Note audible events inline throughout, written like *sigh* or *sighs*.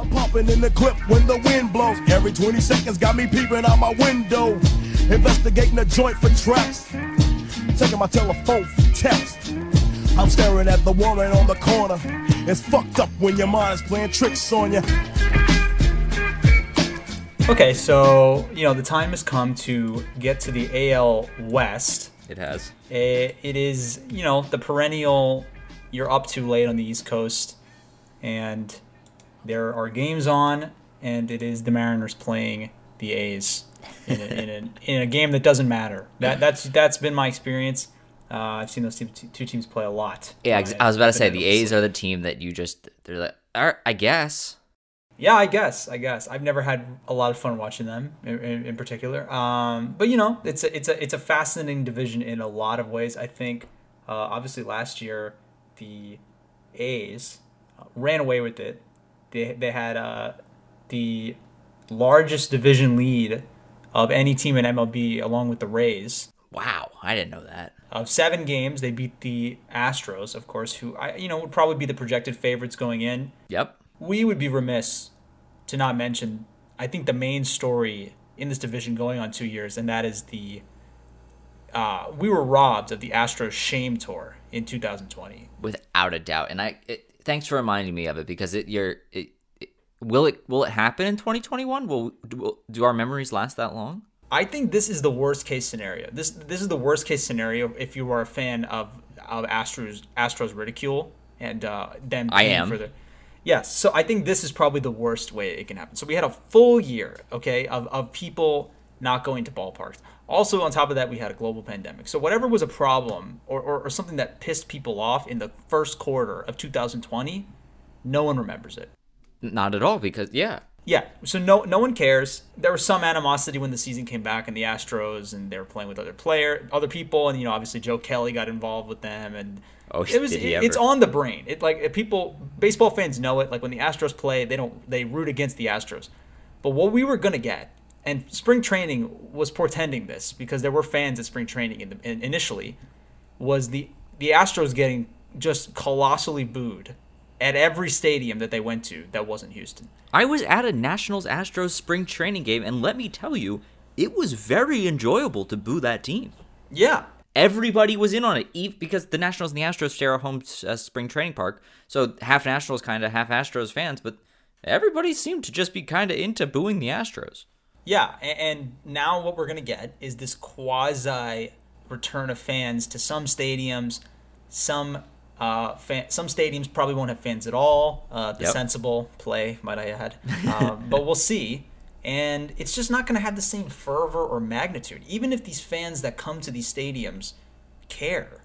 I'm pumping in the clip when the wind blows. Every 20 seconds got me peeping out my window. Investigating the joint for traps. Taking my telephone for text. I'm staring at the woman on the corner. It's fucked up when your mind is playing tricks on you. Okay, so you know the time has come to get to the AL West. It has. It, it is you know the perennial. You're up too late on the East Coast, and there are games on, and it is the Mariners playing the A's in a, in a, *laughs* in a game that doesn't matter. That that's that's been my experience. Uh, I've seen those two, two teams play a lot. Yeah, Uh, ex- I was about to say the A's are the team that you just they're like, all right, I guess. Yeah, I guess. I guess I've never had a lot of fun watching them in, in, in particular. Um, but you know, it's a it's a it's a fascinating division in a lot of ways. I think uh, obviously last year the A's uh, ran away with it. They they had uh, the largest division lead of any team in MLB, along with the Rays. Wow, I didn't know that. Of seven games, they beat the Astros, of course, who I you know would probably be the projected favorites going in Yep. we would be remiss to not mention I think the main story in this division going on two years, and that is the uh, we were robbed of the Astros shame tour in 2020. Without a doubt. And I it, thanks for reminding me of it because it you're it, it, will it will it happen in 2021? Will do, do our memories last that long? I think this is the worst case scenario. This this is the worst case scenario if you are a fan of of Astros Astros ridicule and uh, them. I am. For the, yes, so I think this is probably the worst way it can happen. So we had a full year, okay, of of people not going to ballparks. Also, on top of that, we had a global pandemic. So whatever was a problem or, or, or something that pissed people off in the first quarter of 2020, no one remembers it. Not at all because yeah. Yeah, so no no one cares. There was some animosity when the season came back and the Astros and they were playing with other player, other people, and you know obviously Joe Kelly got involved with them, and Oh, it was did he it- it's on the brain. It like people baseball fans know it. Like when the Astros play, they don't they root against the Astros. But what we were gonna get, and spring training was portending this because there were fans at spring training in the, in, initially, was the the Astros getting just colossally booed at every stadium that they went to that wasn't Houston. I was at a Nationals Astros spring training game and let me tell you, it was very enjoyable to boo that team. Yeah, Everybody was in on it, eve- because the Nationals and the Astros share a home uh, spring training park. So half Nationals, kind of half Astros fans, but everybody seemed to just be kind of into booing the Astros. Yeah, and now what we're gonna get is this quasi return of fans to some stadiums. Some uh, fan, some stadiums probably won't have fans at all. Uh, the Yep. sensible play, might I add. *laughs* Um, but we'll see. And it's just not going to have the same fervor or magnitude. Even if these fans that come to these stadiums care,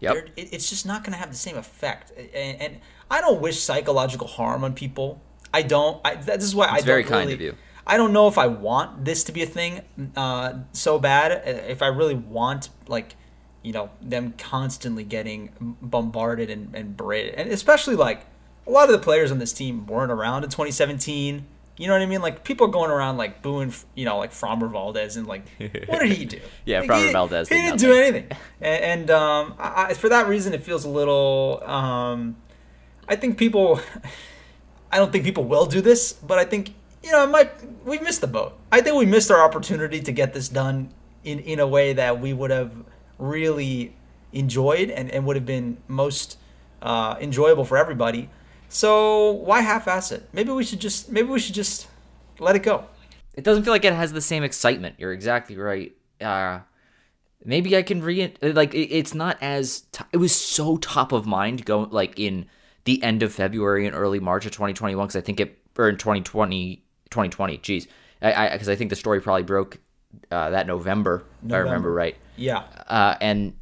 Yep. it, it's just not going to have the same effect. And, and I don't wish psychological harm on people. I don't. I, this is why I It's very don't kind really- of you. I don't know if I want this to be a thing uh, so bad. uh, If I really want, like, you know, them constantly getting bombarded and, and berated. And especially, like, a lot of the players on this team weren't around in 2017. You know what I mean? Like, people going around, like, booing, you know, like, Framber Valdez and, like, what did he do? *laughs* Yeah, Like, he- Valdez He did didn't do anything. And, and um, I, for that reason, it feels a little. Um, I think people. *laughs* I don't think people will do this, but I think you know, it might we missed the boat. I think we missed our opportunity to get this done in in a way that we would have really enjoyed and, and would have been most uh, enjoyable for everybody. So why half-ass it? Maybe we should just maybe we should just let it go. It doesn't feel like it has the same excitement. You're exactly right. Uh, maybe I can re like it, it's not as t- it was so top of mind going like in the end of February and early March of 2021 because I think it or in 2020 2020. Jeez, I because I, think the story probably broke uh, that November, if I remember right. Yeah. Uh, and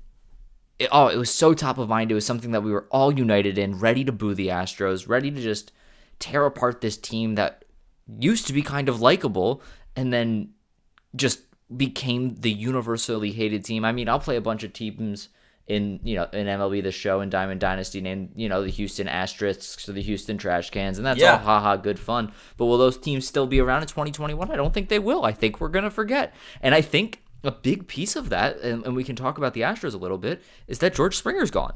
it, oh, it was so top of mind. It was something that we were all united in, ready to boo the Astros, ready to just tear apart this team that used to be kind of likable and then just became the universally hated team. I mean, I'll play a bunch of teams in you know in MLB the show and Diamond Dynasty named you know the Houston Asterisks or the Houston Trash Cans, and that's Yeah. all haha good fun. But will those teams still be around in 2021? I don't think they will. I think we're gonna forget, and I think a big piece of that, and, and we can talk about the Astros a little bit, is that George Springer's gone.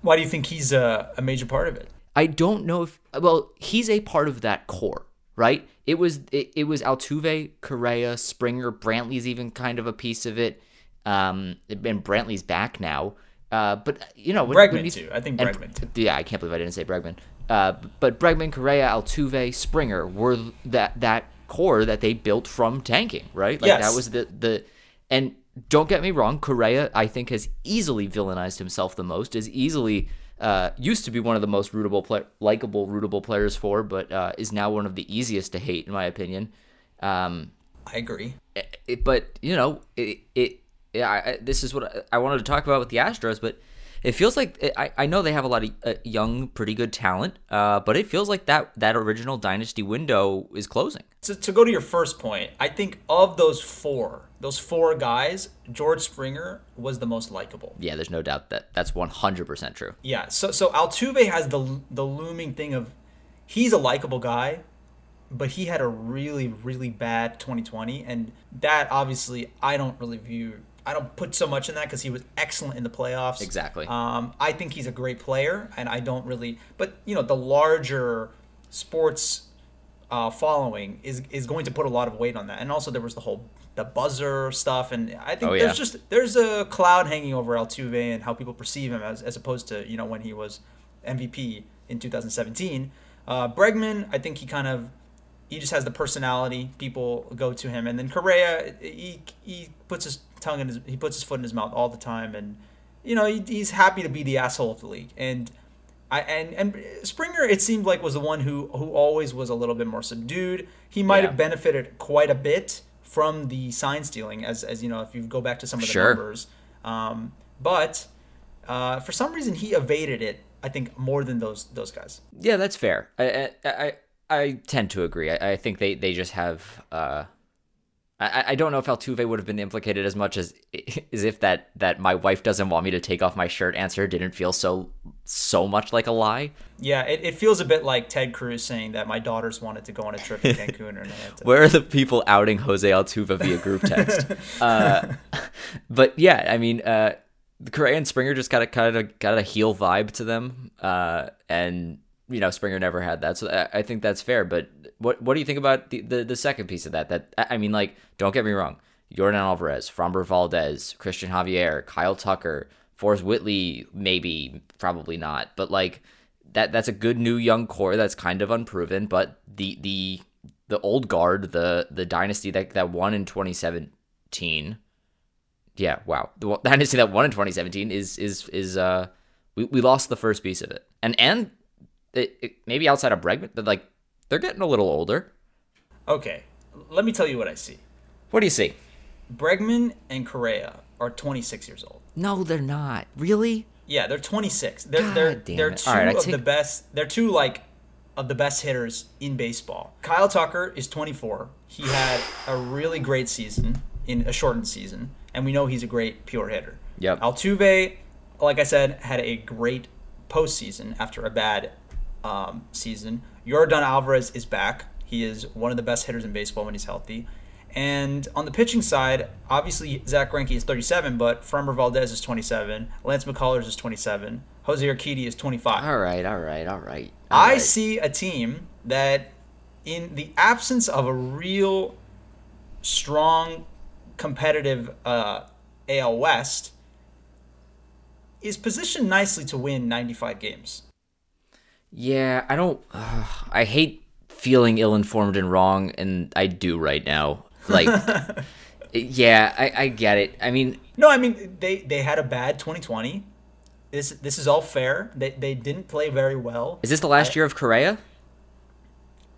Why do you think he's a, a major part of it? I don't know if well, he's a part of that core, right? It was it, it was Altuve, Correa, Springer, Brantley's even kind of a piece of it. Um, and Brantley's back now. Uh, but you know, when, Bregman when you, too. I think and- Bregman too. Yeah, I can't believe I didn't say Bregman. Uh, but Bregman, Correa, Altuve, Springer were that that core that they built from tanking, right? Like Yes. that was the the and don't get me wrong, Correa I think has easily villainized himself the most. Is easily uh, used to be one of the most rootable, play, likable, rootable players for, but uh, is now one of the easiest to hate in my opinion. Um, I agree. it, but you know, it, it yeah, I, I- this is what I- I wanted to talk about with the Astros, but it feels like I, I know they have a lot of uh, young, pretty good talent, uh, but it feels like that that original dynasty window is closing. So to go to your first point, I think of those four, those four guys, George Springer was the most likable. Yeah, there's no doubt that that's 100% true. Yeah. So so Altuve has the the looming thing of he's a likable guy, but he had a really really bad 2020, and that obviously I don't really view. I don't put so much in that because he was excellent in the playoffs. Exactly. Um, I think he's a great player, and I don't really. But you know, the larger sports uh, following is is going to put a lot of weight on that. And also, there was the whole the buzzer stuff, and I think Oh, yeah. there's just there's a cloud hanging over Altuve and how people perceive him as as opposed to you know when he was MVP in 2017. Uh, Bregman, I think he kind of he just has the personality. People go to him, and then Correa, he he puts his tongue in his he puts his foot in his mouth all the time, and you know he, he's happy to be the asshole of the league. And I and and Springer, it seemed like was the one who who always was a little bit more subdued. He might Yeah. have benefited quite a bit from the sign stealing, as as you know, if you go back to some of the Sure. numbers. Um, but uh, for some reason, he evaded it. I think more than those those guys. Yeah, that's fair. I I I, I tend to agree. I, I think they they just have. Uh, I I don't know if Altuve would have been implicated as much as *laughs* as if that that my wife doesn't want me to take off my shirt answer didn't feel so so much like a lie. Yeah, it, it feels a bit like Ted Cruz saying that my daughters wanted to go on a trip to *laughs* Cancun and to. Where are the people outing Jose Altuve via group text? *laughs* uh, but yeah, I mean, uh, Correa and Springer just got a kind of got a heel vibe to them, uh, and you know Springer never had that, so I, think that's fair. But what what do you think about the, the the second piece of that? That I mean, like, don't get me wrong, Yordan Alvarez, Framber Valdez, Cristian Javier, Kyle Tucker, Forrest Whitley, maybe, probably not, but like that that's a good new young core that's kind of unproven, but the the the old guard, the the dynasty that that won in 2017. Yeah, wow. The *laughs* dynasty that won in 2017 is is is uh we, we lost the first piece of it. And and it, it, maybe outside of Bregman, but like they're getting a little older. Okay, let me tell you what I see. What do you see? Bregman and Correa are 26 years old. No, they're not. Really? Yeah, they're 26. They're God they're damn they're it. two All right, I of take- the best. They're two like of the best hitters in baseball. Kyle Tucker is 24. He had a really great season in a shortened season, and we know he's a great pure hitter. Yep. Altuve, like I said, had a great postseason after a bad um, season. Yordan Alvarez is back. He is one of the best hitters in baseball when he's healthy. And on the pitching side, obviously Zack Greinke is 37, but Framber Valdez is 27, Lance McCullers is 27, Jose Urquidy is 25. All right, all right, all right. all I right. see a team that, in the absence of a real strong competitive uh, AL West, is positioned nicely to win 95 games. Yeah, I don't. *sighs* I hate feeling ill-informed and wrong, and I do right now. Like, *laughs* yeah, I, I get it. I mean, No, I mean they they had a bad 2020. This this is all fair. They they didn't play very well. is this the last year of Correa?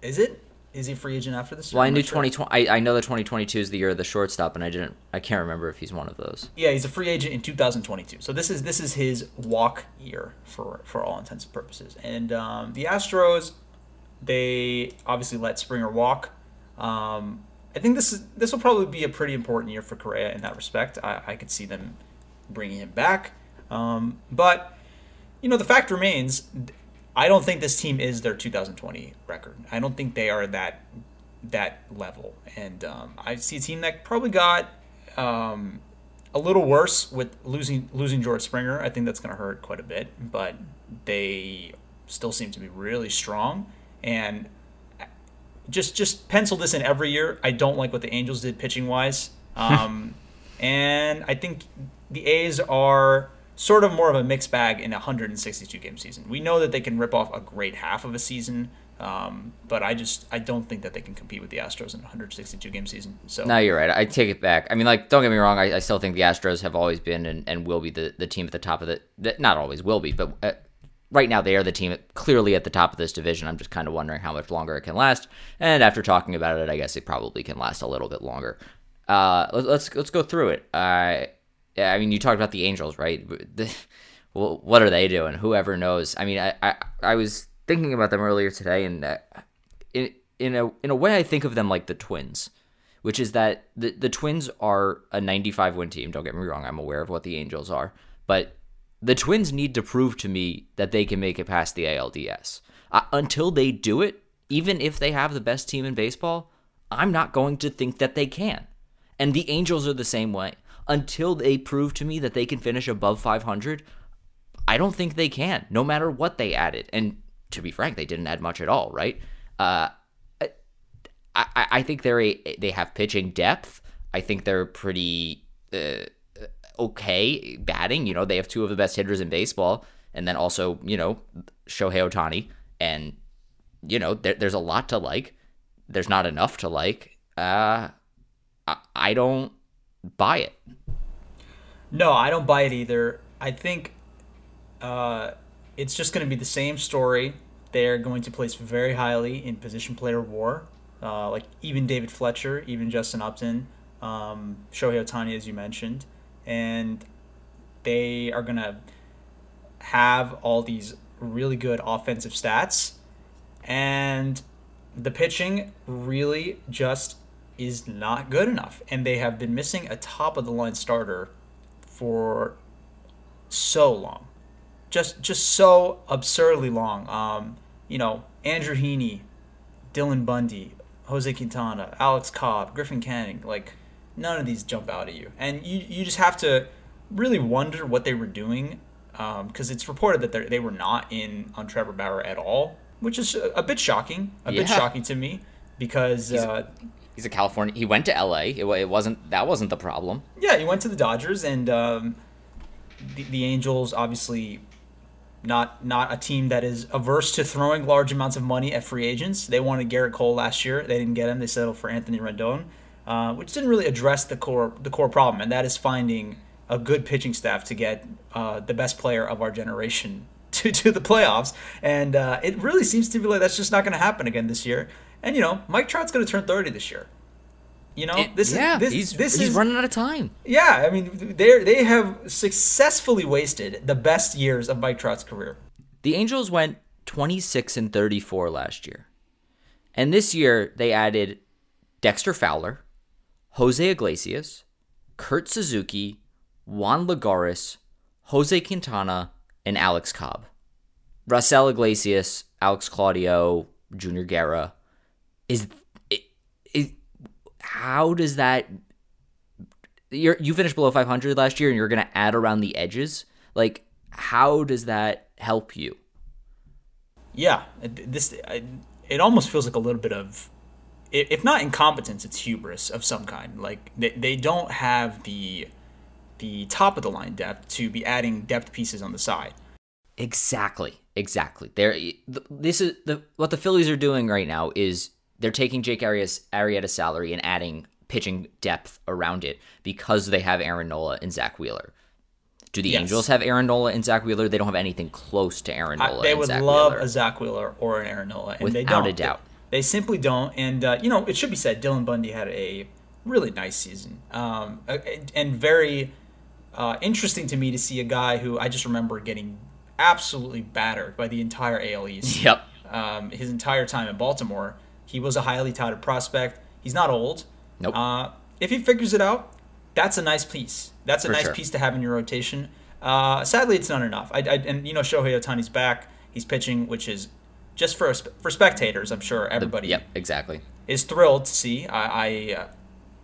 Is it? Is he free agent after this? year? Well, I knew not sure. 2020. I, I know that 2022 is the year of the shortstop, and I didn't. I can't remember if he's one of those. Yeah, he's a free agent in 2022. So this is this is his walk year for for all intents and purposes. And um, the Astros, they obviously let Springer walk. Um, I think this is this will probably be a pretty important year for Correa in that respect. I, I could see them bringing him back. Um, but you know, the fact remains, I don't think this team is their 2020 record. I don't think they are that that level, and um, I see a team that probably got um, a little worse with losing losing George Springer. I think that's going to hurt quite a bit, but they still seem to be really strong, and just just pencil this in every year. I don't like what the Angels did pitching wise, *laughs* um, and I think the A's are sort of more of a mixed bag in a 162 game season. We know that they can rip off a great half of a season. Um, but I just I don't think that they can compete with the Astros in a 162 game season. So no, you're right. I take it back. I mean, like, don't get me wrong. I, I still think the Astros have always been and, and will be the, the team at the top of the, not always will be, but uh, right now they are the team clearly at the top of this division. I'm just kind of wondering how much longer it can last. And after talking about it, I guess it probably can last a little bit longer. Uh, let, let's let's go through it. Uh, yeah, I mean, you talked about the Angels, right? The, *laughs* well, what are they doing? Whoever knows. I mean, I, I, I was thinking about them earlier today, and uh, in in a in a way, I think of them like the Twins, which is that the the Twins are a 95 win team. Don't get me wrong; I'm aware of what the Angels are, but the Twins need to prove to me that they can make it past the ALDS. Uh, until they do it, even if they have the best team in baseball, I'm not going to think that they can. And the Angels are the same way. Until they prove to me that they can finish above 500, I don't think they can, no matter what they added. And to be frank, they didn't add much at all, right? Uh, I, I think they're a, they have pitching depth. I think they're pretty uh, okay batting. You know, they have two of the best hitters in baseball, and then also you know Shohei Ohtani, and you know there, there's a lot to like. There's not enough to like. Uh, I, I don't buy it. No, I don't buy it either. I think uh, it's just going to be the same story. They're going to place very highly in position player war. Uh, like even David Fletcher, even Justin Upton, um, Shohei Ohtani, as you mentioned, and they are going to have all these really good offensive stats, and the pitching really just is not good enough, and they have been missing a top of the line starter for so long just just so absurdly long. Um, you know, Andrew Heaney, Dylan Bundy, Jose Quintana, Alex Cobb, Griffin Canning, like none of these jump out at you, and you you just have to really wonder what they were doing because um, it's reported that they were not in on Trevor Bauer at all, which is a, a bit shocking, a yeah. bit shocking to me because. Uh, he's a California. He went to L.A. It, it, wasn't that wasn't the problem. Yeah, he went to the Dodgers, and um, the, the Angels obviously not not a team that is averse to throwing large amounts of money at free agents. They wanted Gerrit Cole last year. They didn't get him. They settled for Anthony Rendon, uh, which didn't really address the core the core problem, and that is finding a good pitching staff to get uh, the best player of our generation *laughs* to, to the playoffs. And uh, it really seems to be like that's just not going to happen again this year. And you know, Mike Trout's going to turn 30 this year. You know, it, this yeah, is this, he's, this he's is, running out of time. Yeah, I mean, they they have successfully wasted the best years of Mike Trout's career. The Angels went 26 and 34 last year. And this year they added Dexter Fowler, Jose Iglesias, Kurt Suzuki, Juan Lagares, Jose Quintana, and Alex Cobb. Raisel Iglesias, Alex Claudio, Junior Guerra is how does that you you finished below 500 last year and you're going to add around the edges. Like how does that help you? Yeah this it almost feels like a little bit of if not incompetence it's hubris of some kind. Like they, they don't have the the top of the line depth to be adding depth pieces on the side. Exactly exactly. There this is the what the phillies are doing right now is they're taking Jake Arias, Arrieta's salary and adding pitching depth around it because they have Aaron Nola and Zack Wheeler. Do the yes. Angels have Aaron Nola and Zack Wheeler? They don't have anything close to Aaron Nola. I, they would Zach love Wheeler. a Zack Wheeler or an Aaron Nola, and Without they don't. a doubt. They, they simply don't. And uh, you know, it should be said, Dylan Bundy had a really nice season, um, and very uh, interesting to me to see a guy who I just remember getting absolutely battered by the entire AL East. Yep. Um, his entire time in Baltimore he was a highly touted prospect. He's not old. Nope. Uh, if he figures it out, that's a nice piece. That's a For nice sure. piece to have in your rotation. Uh, sadly, it's not enough. I, I, and you know, Shohei Ohtani's back. He's pitching, which is just for for spectators. I'm sure everybody. The, yep, exactly. Is thrilled to see. I I, uh,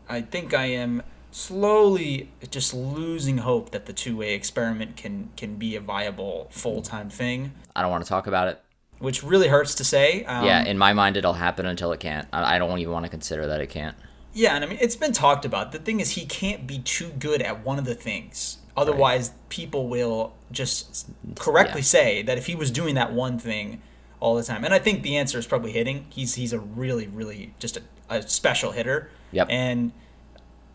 I think I am slowly just losing hope that the two way experiment can can be a viable full time thing. I don't want to talk about it. Which really hurts to say. Um, yeah, in my mind, it'll happen until it can't. I, don't even want to consider that it can't. Yeah, and I mean it's been talked about. The thing is, he can't be too good at one of the things. Otherwise, people will just correctly Yeah. say that if he was doing that one thing all the time, and I think the answer is probably hitting. He's he's a really really just a, a special hitter. Yep. And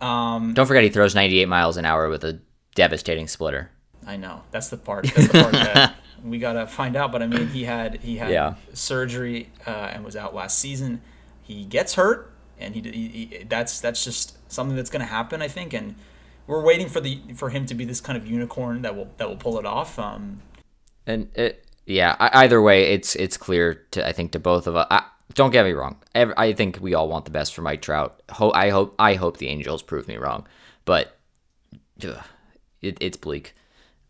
um, Don't forget, he throws 98 miles an hour with a devastating splitter. I know that's the part. That's the part that *laughs* we gotta find out. But I mean, he had he had Yeah. surgery uh, and was out last season. He gets hurt, and he, he, he that's that's just something that's gonna happen. I think, and we're waiting for the for him to be this kind of unicorn that will that will pull it off. Um, And it, yeah, I, either way, it's it's clear to I think to both of us. I, don't get me wrong. I think we all want the best for Mike Trout. Ho- I hope I hope the Angels prove me wrong, but ugh, it, it's bleak.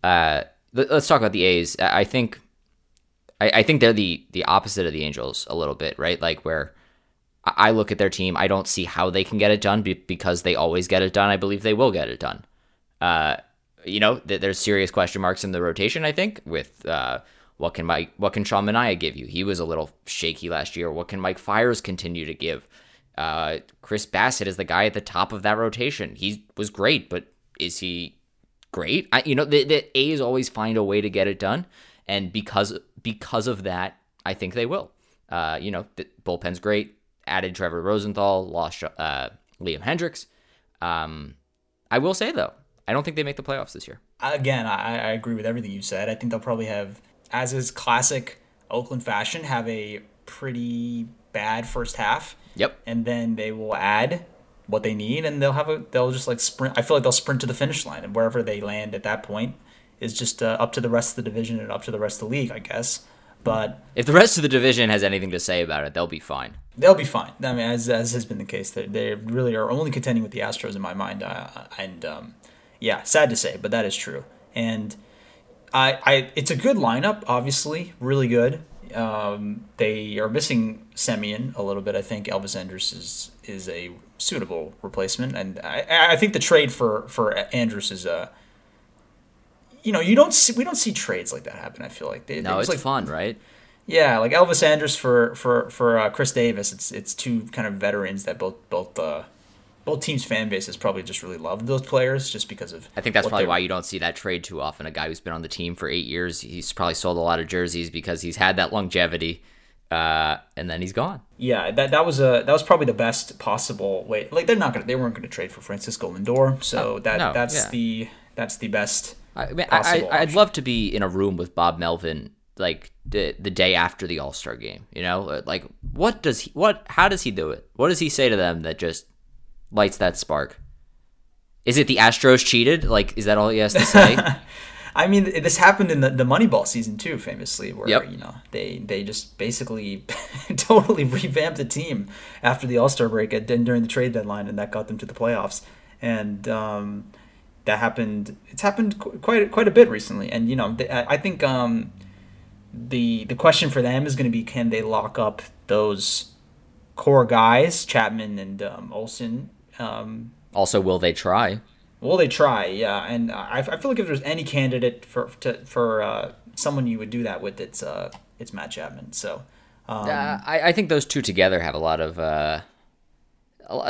Uh, let's talk about the A's. I think I, I think they're the the opposite of the Angels a little bit, right? Like where I I look at their team, I don't see how they can get it done because they always get it done. I believe they will get it done. Uh, you know, th- there's serious question marks in the rotation. I think with uh, what can Mike, what can Sean Manaea give you? He was a little shaky last year. What can Mike Fiers continue to give? Uh, Chris Bassitt is the guy at the top of that rotation. He was great, but is he great? I, you know, the, the A's always find a way to get it done, and because because of that, I think they will. Uh, you know, the bullpen's great. Added Trevor Rosenthal, lost uh, Liam Hendriks. Um, I will say though, I don't think they make the playoffs this year. again, I, I agree with everything you said. I think they'll probably have, as is classic Oakland fashion, have a pretty bad first half. Yep. and then they will add what they need and they'll have a they'll just like sprint i feel like they'll sprint to the finish line and wherever they land at that point is just uh, up to the rest of the division and up to the rest of the league i guess but If the rest of the division has anything to say about it, they'll be fine. they'll be fine i mean as, as has been the case they, they really are only contending with the astros in my mind uh, and um, yeah sad to say but that is true and I, I it's a good lineup obviously really good um, they are missing Semien a little bit. I think Elvis Andrus is is a suitable replacement, and I, I think the trade for for Andrus is a. You know, you don't see we don't see trades like that happen. I feel like they, No, it it's like fun, right? yeah, like Elvis Andrus for for for uh, Khris Davis. It's it's two kind of veterans that both both uh, both teams' fan bases probably just really love those players just because of. I think that's probably why you don't see that trade too often. A guy who's been on the team for eight years, he's probably sold a lot of jerseys because he's had that longevity, uh, and then he's gone. Yeah, that that was a that was probably the best possible way. Like they're not gonna they weren't gonna trade for Francisco Lindor, so that no, that's yeah. the that's the best. I mean, I, I, I'd love to be in a room with Bob Melvin, like the, the day after the All Star game. You know, like what does he? What? How does he do it? What does he say to them that just lights that spark? Is it the Astros cheated? Like, is that all he has to say? *laughs* I mean, this happened in the, the Moneyball season too, famously, where Yep. you know they they just basically *laughs* totally revamped the team after the All Star break and then during the trade deadline, and that got them to the playoffs. And um, that happened. It's happened qu- quite quite a bit recently, and you know they, I I think um, the the question for them is going to be can they lock up those core guys, Chapman and um, Olson. Um, also, will they try? Well, they try, yeah, and I, I feel like if there's any candidate for to, for uh, someone you would do that with, it's uh, it's Matt Chapman. So, um, Uh, I, I think those two together have a lot of. Uh,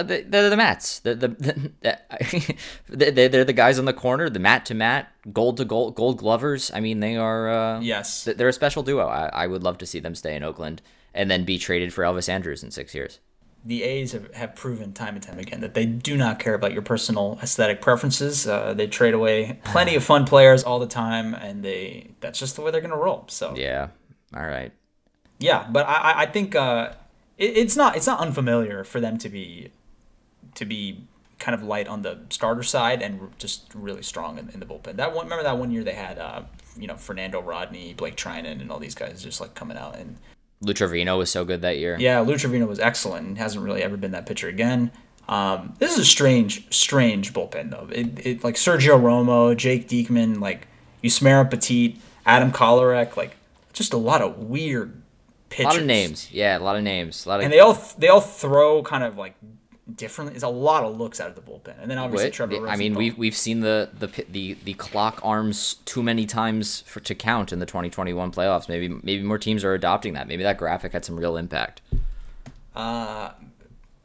the- they're the Mats. The, the, the, *laughs* they're, they're the guys on the corner. The mat to mat, gold to gold, gold glovers. I mean, they are. Uh, yes, they're a special duo. I, I would love to see them stay in Oakland and then be traded for Elvis Andrus in six years. The A's have, have proven time and time again that they do not care about your personal aesthetic preferences. Uh, they trade away plenty of fun players all the time, and they that's just the way they're gonna roll. So Yeah. All right. Yeah, but I, I- I think uh, it, it's not it's not unfamiliar for them to be to be kind of light on the starter side and just really strong in, in the bullpen. That one, remember that one year they had uh, you know Fernando Rodney, Blake Treinen, and all these guys just like coming out and Lou Trivino was so good that year. yeah, Lou Trivino was excellent and hasn't really ever been that pitcher again. Um, this is a strange, strange bullpen though. It, it like Sergio Romo, Jake Diekman, like Yusmeiro Petit, Adam Kolarek, like just a lot of weird A pitchers. lot of names. Yeah, a lot of names. A lot of and they all they all throw kind of like differently. It's a lot of looks out of the bullpen, and then obviously Wait, Trevor. I mean, we've we've seen the the the the clock arms too many times for to count in the 2021 playoffs. Maybe maybe more teams are adopting that. Maybe that graphic had some real impact. Uh,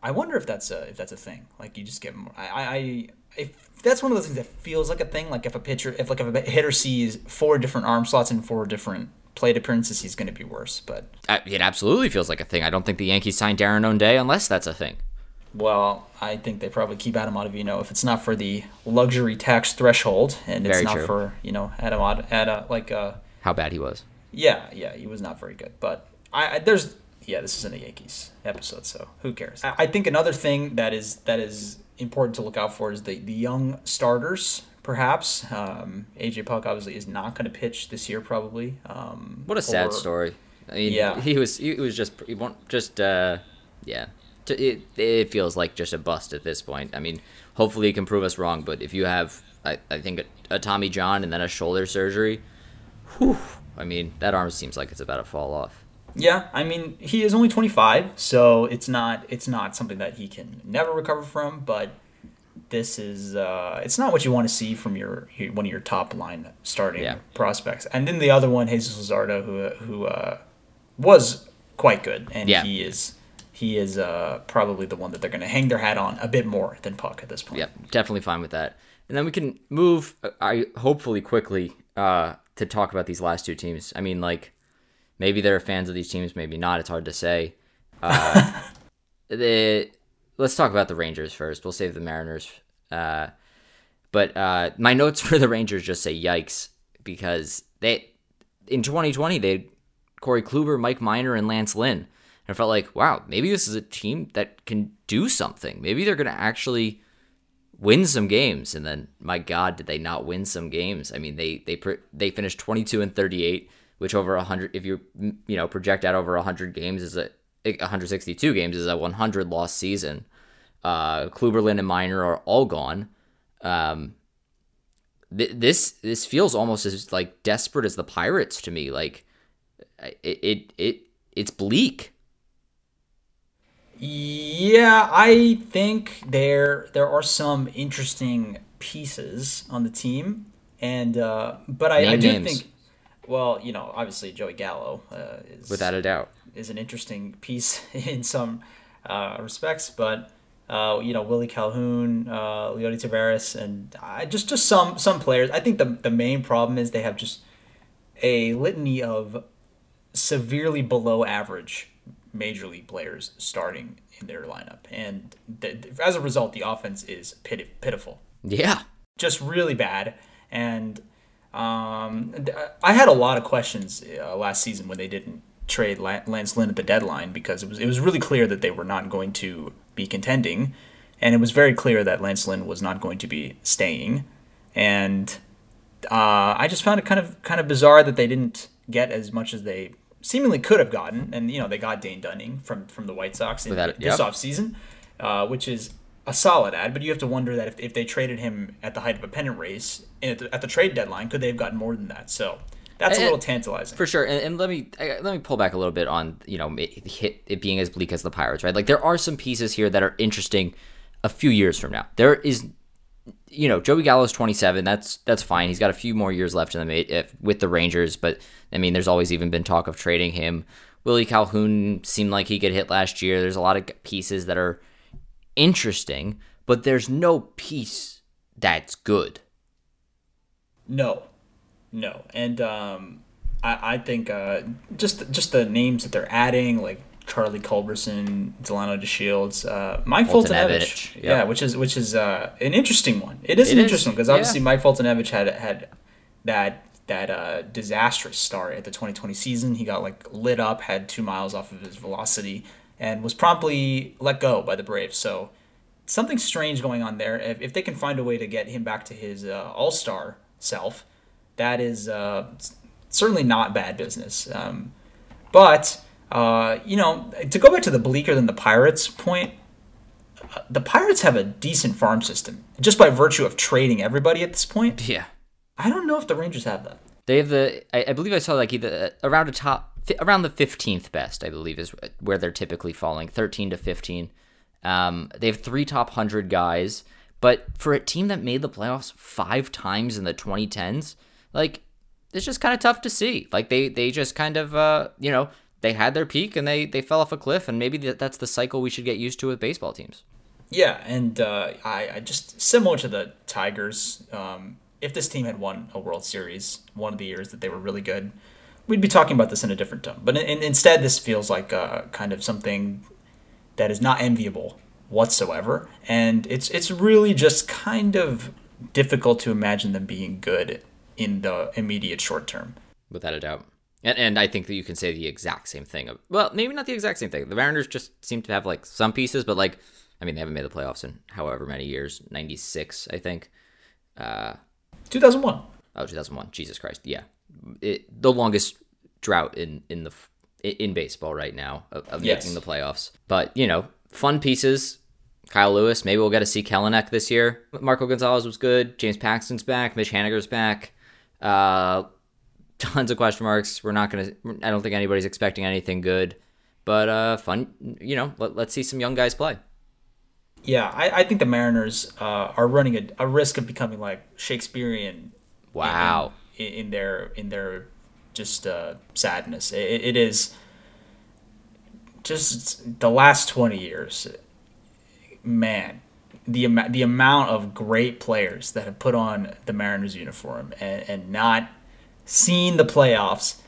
I wonder if that's a if that's a thing. Like you just get more. I I, I if that's one of those things that feels like a thing. Like if a pitcher, if like if a hitter sees four different arm slots and four different plate appearances, he's going to be worse. But Uh, It absolutely feels like a thing. I don't think the Yankees signed Darren O'Day unless that's a thing. Well, I think they probably keep Adam Ottavino if it's not for the luxury tax threshold, and it's Very not true. for you know Adam Ott- at a like uh How bad he was. yeah yeah he was not very good. But I, I there's yeah this isn't a Yankees episode, so who cares? I, I think another thing that is that is important to look out for is the the young starters. Perhaps um, AJ Puk obviously is not going to pitch this year. Probably. Um, What a sad or- story. I mean, Yeah. he was he was just he won't just uh yeah. It, it feels like just a bust at this point. I mean, hopefully he can prove us wrong. But if you have, I, I think a, a Tommy John and then a shoulder surgery, whew, I mean that arm seems like it's about to fall off. Yeah, I mean he is only 25, so it's not it's not something that he can never recover from. But this is uh, it's not what you want to see from your, one of your top line starting Yeah. prospects. And then the other one, Jesus Luzardo, who who uh, was quite good, and Yeah. he is he is uh, probably the one that they're going to hang their hat on a bit more than Puk at this point. Yep, definitely fine with that. And then we can move, uh, I hopefully quickly, uh, to talk about these last two teams. I mean, like, maybe they're fans of these teams, maybe not. It's hard to say. Uh, *laughs* the let's talk about the Rangers first. We'll save the Mariners. Uh, but uh, my notes *laughs* for the Rangers just say yikes because they in 2020 they had Corey Kluber, Mike Minor, and Lance Lynn. And I felt like, wow, maybe this is a team that can do something. Maybe they're going to actually win some games. And then, my God, did they not win some games? I mean, they they they finished 22 and 38, which over 100, if you you know project out over 100 games is a 162 games is a 100 loss season. Uh, Kluber, Lynn, and Minor are all gone. Um, th- this this feels almost as like desperate as the Pirates to me. Like it it, it it's bleak. Yeah, I think there there are some interesting pieces on the team, and uh, but I, I do names. think, well, you know, obviously Joey Gallo uh, is Without a doubt. is an interesting piece *laughs* in some uh, respects, but uh, you know Willie Calhoun, uh, Leody Taveras, and I just just some some players. I think the the main problem is they have just a litany of severely below average major league players starting in their lineup, and th- as a result, the offense is pit- pitiful Yeah. just really bad. And um, I had a lot of questions uh, last season when they didn't trade Lance Lynn at the deadline because it was it was really clear that they were not going to be contending, and it was very clear that Lance Lynn was not going to be staying. And uh, I just found it kind of kind of bizarre that they didn't get as much as they seemingly could have gotten. And you know they got Dane Dunning from from the White Sox in Without- this yep. offseason, uh, which is a solid ad. But you have to wonder that if, if they traded him at the height of a pennant race at the, at the trade deadline, could they have gotten more than that? So that's a Eh, little tantalizing. For sure, and, and let me I- let me pull back a little bit on you know it, hit it being as bleak as the Pirates, right? Like there are some pieces here that are interesting a few years from now. There is, you know, Joey Gallo's twenty seven. That's that's fine. He's got a few more years left in the if, with the Rangers, but I mean, there's always even been talk of trading him. Willie Calhoun seemed like he could hit last year. There's a lot of pieces that are interesting, but there's no piece that's good. No, no, and um, I, I think uh, just just the names that they're adding, like Charlie Culberson, Delino DeShields, uh, Mike Foltynewicz, Foltynewicz, yeah. yeah, which is which is uh, an interesting one. It is It an is, interesting one because yeah. obviously Mike Foltynewicz had had that that uh, disastrous start at the 2020 season. He got like lit up, had two miles off of his velocity, and was promptly let go by the Braves. So something strange going on there. If, if they can find a way to get him back to his uh, all star self, that is uh, certainly not bad business. Um, but, uh, you know, to go back to the bleaker than the Pirates point, uh, the Pirates have a decent farm system just by virtue of trading everybody at this point. Yeah. I don't know if the Rangers have that. They have the. I, I believe I saw like either around a top around the fifteenth best. I believe is where they're typically falling, thirteen to fifteen. Um, they have three top 100 guys, but for a team that made the playoffs five times in the 2010s, like, it's just kind of tough to see. Like, they, they just kind of, uh, you know, they had their peak and they, they fell off a cliff, and maybe that's the cycle we should get used to with baseball teams. Yeah, and uh, I, I just similar to the Tigers. Um, if this team had won a World Series one of the years that they were really good, we'd be talking about this in a different tone. But in, instead, this feels like uh, kind of something that is not enviable whatsoever, and it's it's really just kind of difficult to imagine them being good in the immediate short term. Without a doubt. And, and I think that you can say the exact same thing. Of, well, maybe not the exact same thing. The Mariners just seem to have like some pieces, but like, I mean, they haven't made the playoffs in however many years 96, I think. Uh, 2001. Oh, 2001. Jesus Christ. Yeah. It, the longest drought in, in the in baseball right now of, of yes. making the playoffs. But, you know, fun pieces. Kyle Lewis, maybe we'll get to see Kelenic this year. Marco Gonzalez was good. James Paxton's back. Mitch Haniger's back. Uh, tons of question marks. We're not going to, I don't think anybody's expecting anything good. But uh, fun, you know, let, let's see some young guys play. Yeah, I, I think the Mariners uh, are running a, a risk of becoming like Shakespearean. Wow. In, in their in their just uh, sadness. It, it is just the last twenty years. Man, the amount the amount of great players that have put on the Mariners uniform and, and not seen the playoffs.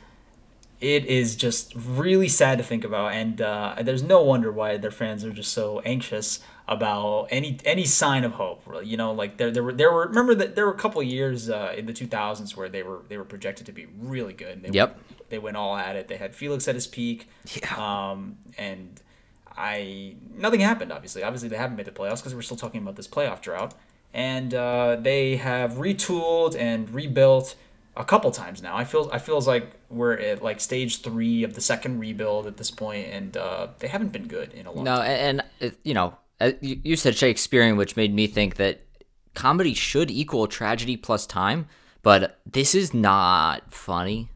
It is just really sad to think about, and uh, there's no wonder why their fans are just so anxious about any any sign of hope. You know, like there there were there were remember that there were a couple years uh, in the 2000s where they were they were projected to be really good. They yep. Went, they went all at it. They had Felix at his peak. Yeah. Um, and I nothing happened. Obviously, obviously they haven't made the playoffs because we're still talking about this playoff drought. And uh, they have retooled and rebuilt a couple times now. I feel I feels like we're at like stage three of the second rebuild at this point, and uh, they haven't been good in a long no, time. and, and you know uh, you said Shakespearean, which made me think that comedy should equal tragedy plus time, but this is not funny.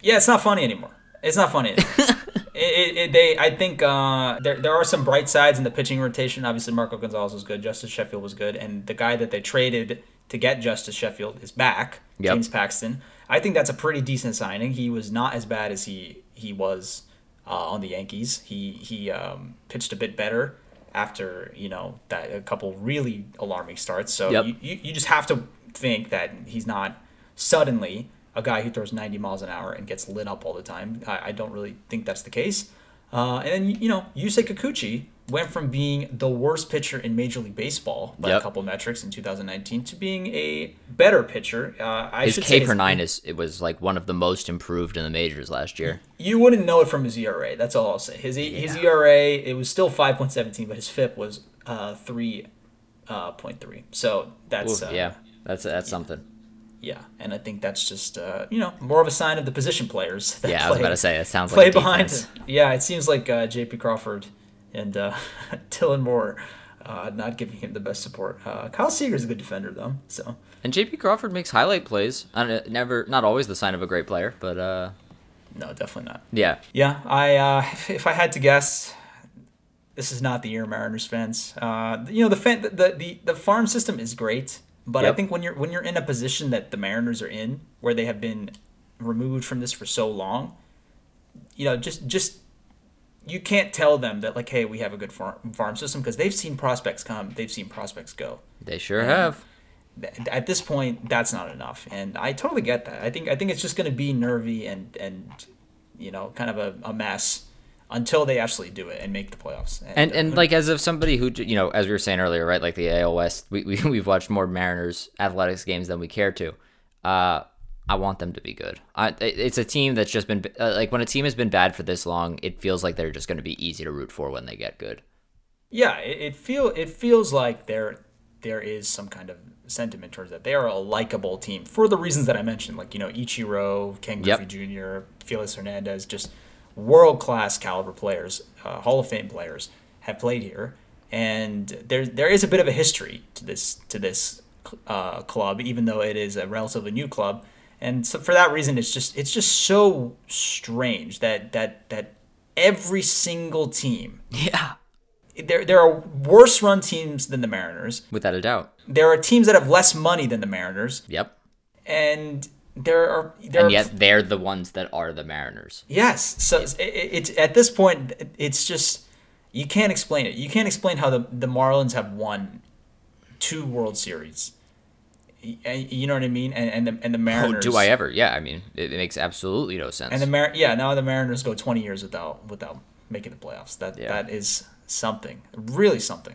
Yeah, it's not funny anymore. It's not funny. *laughs* it, it, they, I think uh, there there are some bright sides in the pitching rotation. Obviously, Marco Gonzalez was good. Justus Sheffield was good, and the guy that they traded to get Justus Sheffield is back. Yep. James Paxton. I think that's a pretty decent signing. He was not as bad as he he was uh, on the Yankees. He he um, pitched a bit better after you know that a couple really alarming starts. So yep. you, you, you just have to think that he's not suddenly a guy who throws 90 miles an hour and gets lit up all the time. I, I don't really think that's the case. Uh, and then you know Yusei Kikuchi went from being the worst pitcher in Major League Baseball by yep. a couple metrics in 2019 to being a better pitcher. Uh, I his K per nine is it was like one of the most improved in the majors last year. You wouldn't know it from his ERA. That's all I'll say. His yeah. his ERA it was still 5.17, but his FIP was uh, 3.3. Uh, so that's Ooh, uh, yeah, that's that's something. Yeah, and I think that's just uh, you know more of a sign of the position players. *laughs* That yeah, play, I was about to say it sounds play like behind. Yeah, it seems like uh, J.P. Crawford and uh, *laughs* Dylan Moore uh, not giving him the best support. Uh, Kyle is a good defender though, so. And J.P. Crawford makes highlight plays. never, not always the sign of a great player, but. Uh... No, definitely not. Yeah. Yeah, I uh, if I had to guess, this is not the year Mariners fans. Uh, you know the fan, the, the the farm system is great, but yep. I think when you're when you're in a position that the Mariners are in, where they have been removed from this for so long, you know, just just you can't tell them that like, hey, we have a good farm, farm system because they've seen prospects come, they've seen prospects go. They sure and have. at this point, that's not enough, and I totally get that. I think I think it's just going to be nervy and and you know kind of a, a mess until they actually do it and make the playoffs. And and, and like as of somebody who you know, as we were saying earlier, right? Like the AL West, we, *laughs* we we've watched more Mariners athletics games than we care to. Uh, I want them to be good. I, it's a team that's just been uh, like when a team has been bad for this long, it feels like they're just going to be easy to root for when they get good. Yeah, it, it feel it feels like there there is some kind of sentiment towards that. They are a likable team for the reasons that I mentioned, like you know Ichiro, Ken Griffey yep. Jr., Felix Hernandez, just world class caliber players, uh, Hall of Fame players have played here, and there there is a bit of a history to this to this uh, club, even though it is a relatively new club and so for that reason it's just it's just so strange that that that every single team yeah there there are worse run teams than the Mariners. Without a doubt. There are teams that have less money than the Mariners, Yep. and there are there And are yet they're the ones that are the Mariners. Yes. So it, it's at this point, it's just you can't explain it. You can't explain how the the Marlins have won two World Series. You know what I mean? And and the and the Mariners. Oh, do I ever? Yeah, I mean, it, it makes absolutely no sense. And the Mar- yeah, now the Mariners go twenty years without without making the playoffs. That Yeah. that is something, really something.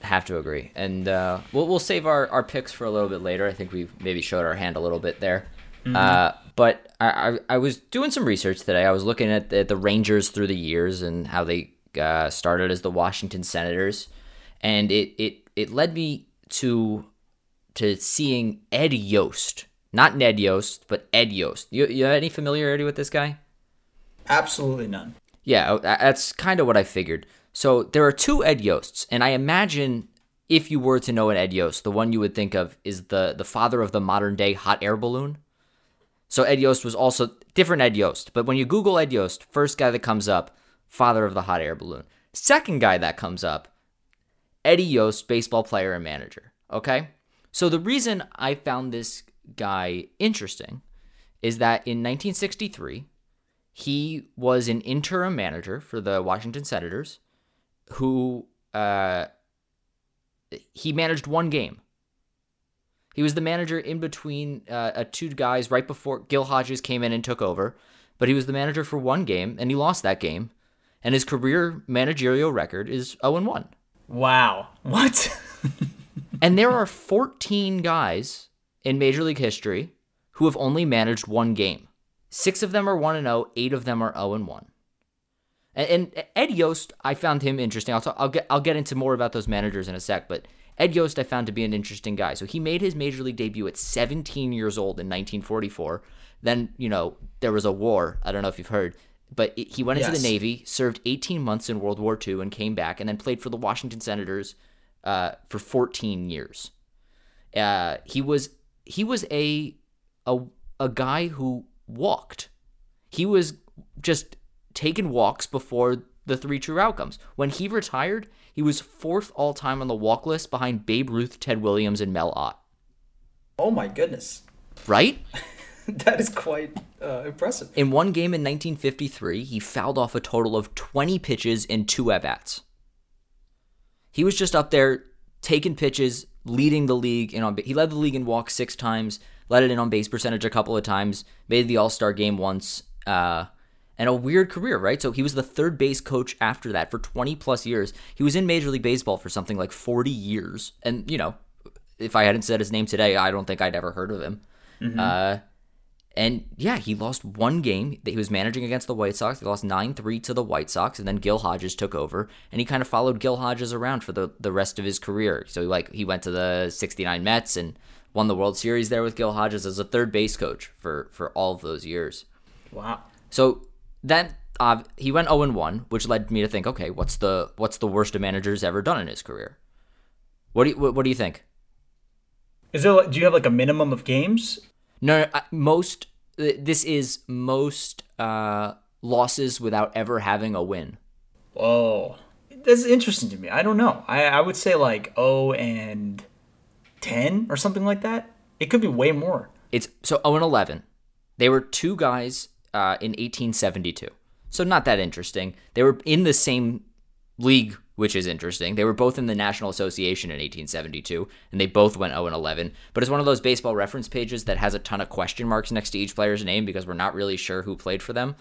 Have to agree. And uh, we'll, we'll save our, our picks for a little bit later. I think we've maybe showed our hand a little bit there. Uh, but I, I, I was doing some research today. I was looking at the, the Rangers through the years and how they uh, started as the Washington Senators. And it, it, it led me to to seeing Ed Yost. Not Ned Yost, but Ed Yost. You, you have any familiarity with this guy? Absolutely none. Yeah, that's kind of what I figured. So there are two Ed Yosts, and I imagine if you were to know an Ed Yost, the one you would think of is the the father of the modern day hot air balloon. So Ed Yost was also different Ed Yost, but when you Google Ed Yost, first guy that comes up, father of the hot air balloon. Second guy that comes up, Eddie Yost, baseball player and manager. Okay? So the reason I found this guy interesting is that in 1963, he was an interim manager for the Washington Senators who uh, he managed one game. He was the manager in between uh, two guys right before Gil Hodges came in and took over, but he was the manager for one game and he lost that game. And his career managerial record is 0 1. Wow. *laughs* What? And there are 14 guys in Major League history who have only managed one game. Six of them are 1 0, eight of them are 0 1. And, and Ed Yost, I found him interesting. I'll, talk, I'll, get, I'll get into more about those managers in a sec, but Ed Yost I found to be an interesting guy. So he made his Major League debut at 17 years old in 1944. Then, you know, there was a war. I don't know if you've heard. But it, he went into Yes. the Navy, served 18 months in World War II, and came back, and then played for the Washington Senators uh, for 14 years. Uh, he was he was a a a guy who walked. He was just taking walks before the three true outcomes. When he retired, he was fourth all time on the walk list behind Babe Ruth, Ted Williams, and Mel Ott. oh my goodness. Right? *laughs* That is quite uh, impressive. In one game in 1953, he fouled off a total of 20 pitches in two at bats. He was just up there taking pitches, leading the league in on. He led the league in walks six times, led it in on base percentage a couple of times, made the All Star game once, uh, and a weird career, right? So he was the third base coach after that for 20 plus years. He was in Major League Baseball for something like 40 years, and you know, if I hadn't said his name today, I don't think I'd ever heard of him. Uh, and yeah, he lost one game that he was managing against the White Sox. He lost 9 3 to the White Sox, and then Gil Hodges took over. And he kind of followed Gil Hodges around for the, the rest of his career. So, like, he went to the 69 Mets and won the World Series there with Gil Hodges as a third base coach for, for all of those years. Wow. So then uh, he went 0 1, which led me to think, okay, what's the what's the worst a manager's ever done in his career? What do you, what, what do you think? Is there? Do you have like a minimum of games? No, I- most. This is most uh, losses without ever having a win. Whoa. That's interesting to me. I don't know. I, I would say like oh and ten or something like that. It could be way more. It's so 0 and 11. They were two guys uh, in 1872. So not that interesting. They were in the same league, which is interesting. They were both in the National Association in 1872, and they both went 0 and 11. But it's one of those baseball reference pages that has a ton of question marks next to each player's name because we're not really sure who played for them.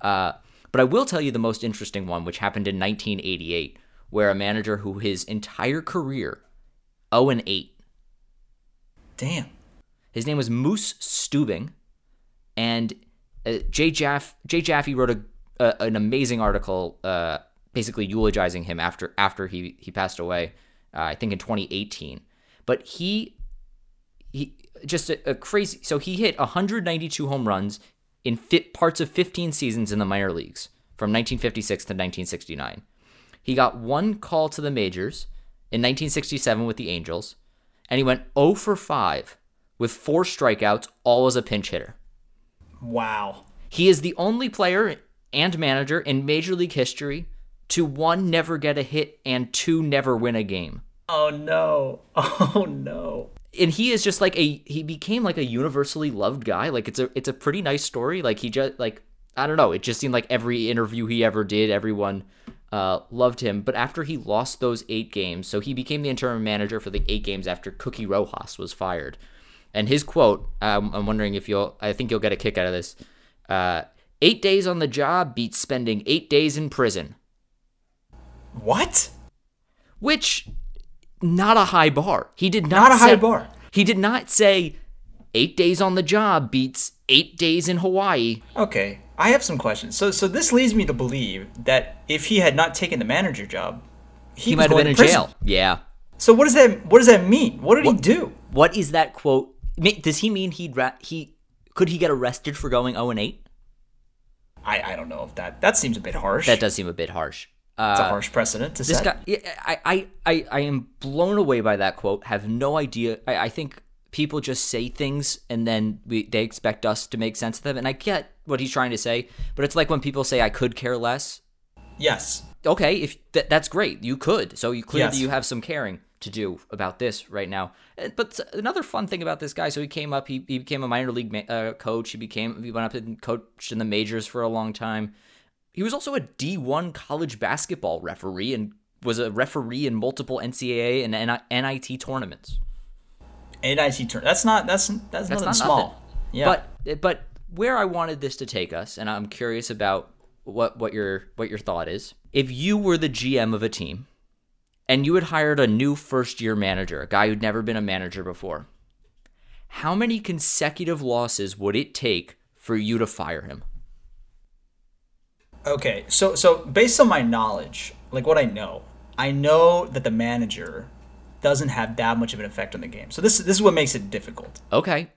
Uh, but I will tell you the most interesting one, which happened in 1988, where a manager who his entire career 0 and 8 Damn. his name was Moose Stubing, and uh, Jay Jaff Jay Jaffe wrote a, a an amazing article, uh, basically eulogizing him after after he he passed away. Uh, I think in 2018, but he he just a, a crazy. So he hit 192 home runs in fit parts of 15 seasons in the minor leagues from 1956 to 1969. He got one call to the majors in 1967 with the Angels, and he went 0 for 5 with four strikeouts, all as a pinch hitter. Wow. He is the only player and manager in Major League history to one, never get a hit, and two, never win a game. Oh no. *laughs* Oh no. And he is just like a he became like a universally loved guy. Like it's a it's a pretty nice story. Like he just like I don't know, it just seemed like every interview he ever did, everyone uh, loved him. But after he lost those eight games, so he became the interim manager for the eight games after Cookie Rojas was fired. And his quote, um, I'm wondering if you'll, I think you'll get a kick out of this. Uh, eight days on the job beats spending eight days in prison. What? Which, not a high bar. He did not, Not a high bar. He did not say eight days on the job beats eight days in Hawaii. Okay. I have some questions. So so this leads me to believe that if he had not taken the manager job, he, He might have been in prison. jail. Yeah. So what does that what does that mean? What did he do? What is that quote? Does he mean he'd ra- he could he get arrested for going 0 and 8? I, I don't know if that that seems a bit harsh. That does seem a bit harsh. It's a Uh, harsh precedent to say. this set. guy, I, I, I, am blown away by that quote. Have no idea. I, I think people just say things and then we, they expect us to make sense of them. And I get what he's trying to say, but it's like when people say, "I could care less." yes. okay, if th- that's great, you could. So you clearly Yes. you have some caring to do about this right now. Uh, But another fun thing about this guy, so he came up, he, he became a minor league ma- uh, coach. He became he went up and coached in the majors for a long time. He was also a D1 college basketball referee and was a referee in multiple NCAA and NIT tournaments. NIT turn. That's not that's that's, That's nothing not small. nothing. Yeah. But eh, but where I wanted this to take us, and I'm curious about what what your what your thought is. If you were the GM of a team, and you had hired a new first year manager, a guy who'd never been a manager before, how many consecutive losses would it take for you to fire him? Okay, so so based on my knowledge, like what I know, I know that the manager doesn't have that much of an effect on the game. So this this is what makes it difficult. Okay.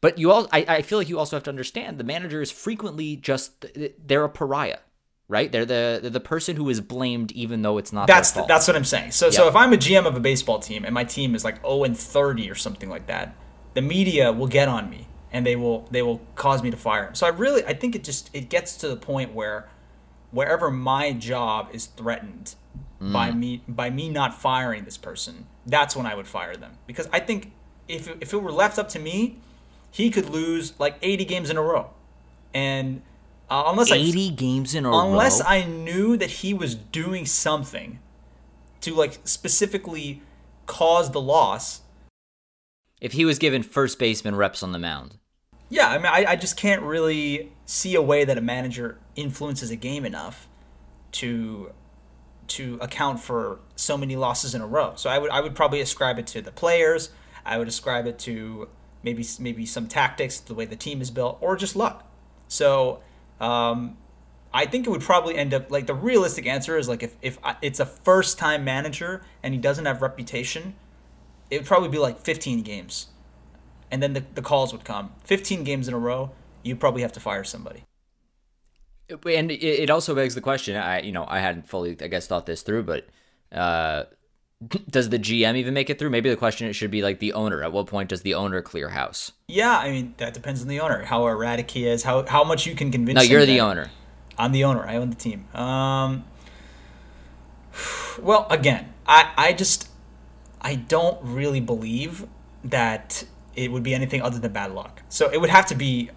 But you all I, I feel like you also have to understand the manager is frequently just they're a pariah, right? They're the they're the person who is blamed even though it's not That's fault. that's what I'm saying. So so if I'm a GM of a baseball team and my team is like 0 and 30 or something like that, the media will get on me and they will they will cause me to fire him. So I really I think it just it gets to the point where wherever my job is threatened by me by me not firing this person, that's when I would fire them because I think if it, if it were left up to me, he could lose like 80 games in a row, and uh, unless I 80 games in a unless row. I knew that he was doing something to like specifically cause the loss. if he was given first baseman reps on the mound. Yeah, I mean, I, I just can't really see a way that a manager influences a game enough to to account for so many losses in a row. So I would I would probably ascribe it to the players. I would ascribe it to maybe maybe some tactics, the way the team is built, or just luck. So um, I think it would probably end up like the realistic answer is like if if I- it's a first time manager and he doesn't have reputation, it would probably be like 15 games, and then the the calls would come. 15 games in a row, you probably have to fire somebody. And it also begs the question. I, you know, I hadn't fully, I guess, thought this through, but uh, *laughs* does the GM even make it through? Maybe the question it should be like the owner. At what point does the owner clear house? Yeah, I mean that depends on the owner, how erratic he is, how how much you can convince. No, you're the owner. I'm the owner. I own the team. Um, *sighs* well, again, I, I just I don't really believe that it would be anything other than bad luck. So it would have to be.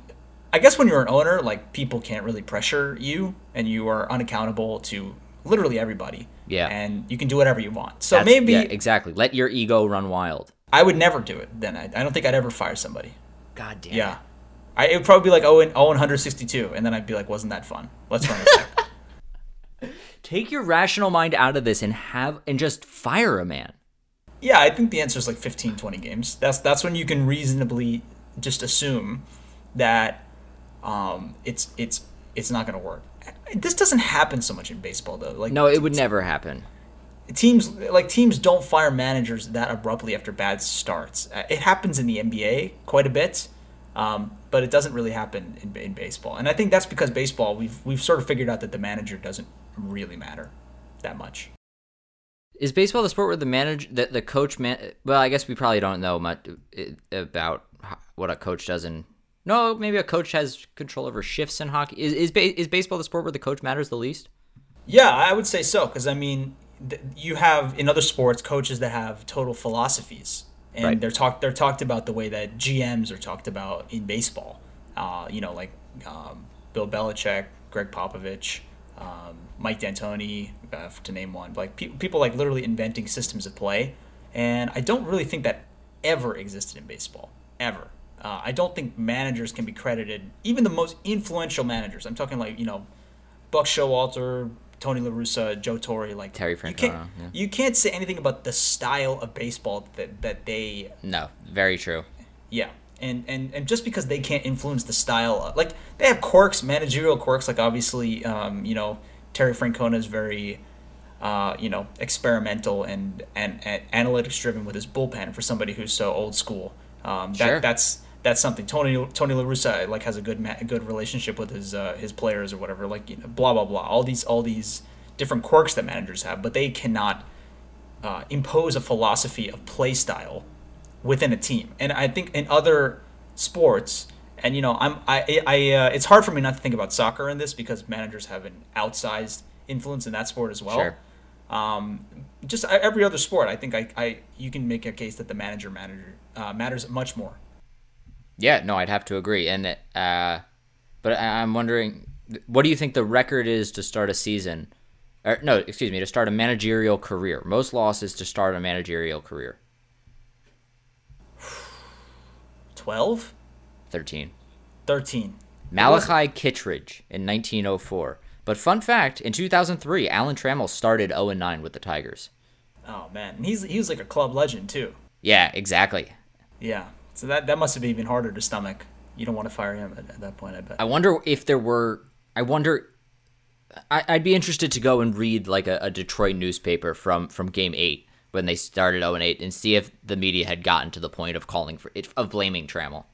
I guess when you're an owner, like people can't really pressure you, and you are unaccountable to literally everybody. Yeah. And you can do whatever you want. So That's- maybe yeah, exactly. Let your ego run wild. I would never do it. Then I, I don't think I'd ever fire somebody. God damn. Yeah. I, it would probably be like oh and, oh and 162, and then I'd be like, wasn't that fun? Let's run it back. *laughs* *laughs* Take your rational mind out of this and have and just fire a man. Yeah, I think the answer is like 15, 20 games. That's that's when you can reasonably just assume that um, it's it's it's not going to work. This doesn't happen so much in baseball though. Like No, it would never happen. teams like teams don't fire managers that abruptly after bad starts. Uh, It happens in the NBA quite a bit, um, but it doesn't really happen in, in baseball. And I think that's because baseball we've we've sort of figured out that the manager doesn't really matter that much. Is baseball the sport where the manager, the, the coach, man? Well, I guess we probably don't know much uh, about what a coach does in. No, maybe a coach has control over shifts in hockey. Is is, ba- is baseball the sport where the coach matters the least? Yeah, I would say so because I mean, th- you have in other sports coaches that have total philosophies, and Right. they're talked they're talked about the way that GMs are talked about in baseball. Uh, you know, like um, Bill Belichick, Gregg Popovich, um, Mike D'Antoni, uh, to name one. Like pe- people like literally inventing systems of play, and I don't really think that ever existed in baseball ever. Uh, I don't think managers can be credited, even the most influential managers. I'm talking like you know Buck Showalter, Tony La Russa, Joe Torre, like Terry You can't, Francona, yeah. you can't say anything about the style of baseball that that they No, very true. yeah. And, and, and just because they can't influence the style, uh, like they have quirks, managerial quirks. Like obviously, um, you know, Terry Francona is very, uh, you know, experimental and, and, and analytics driven with his bullpen for somebody who's so old school. Um, that, Sure. That's that's something. Tony Tony La Russa like has a good ma- good relationship with his uh, his players or whatever. Like you know, blah blah blah. All these all these different quirks that managers have, but they cannot uh, impose a philosophy of play style within a team. And I think in other sports, and you know, I'm I I uh, it's hard for me not to think about soccer in this because managers have an outsized influence in that sport as well. Sure. Um, just uh, every other sport, I think I, I you can make a case that the manager manager uh, matters much more. Yeah, no, I'd have to agree. And uh, but I- I'm wondering, what do you think the record is to start a season? Or no, excuse me, to start a managerial career. Most losses to start a managerial career. 12? Thirteen. 13. Malachi Kittridge in 1904. But fun fact, in 2003, Alan Trammell started 0 9 with the Tigers. Oh man, and he's he was like a club legend too. Yeah, exactly. Yeah, so that that must have been even harder to stomach. You don't want to fire him at, at that point, I bet. I wonder if there were. I wonder. I, I'd be interested to go and read like a, a Detroit newspaper from from Game Eight when they started 0 8 and see if the media had gotten to the point of calling for it of blaming Trammell.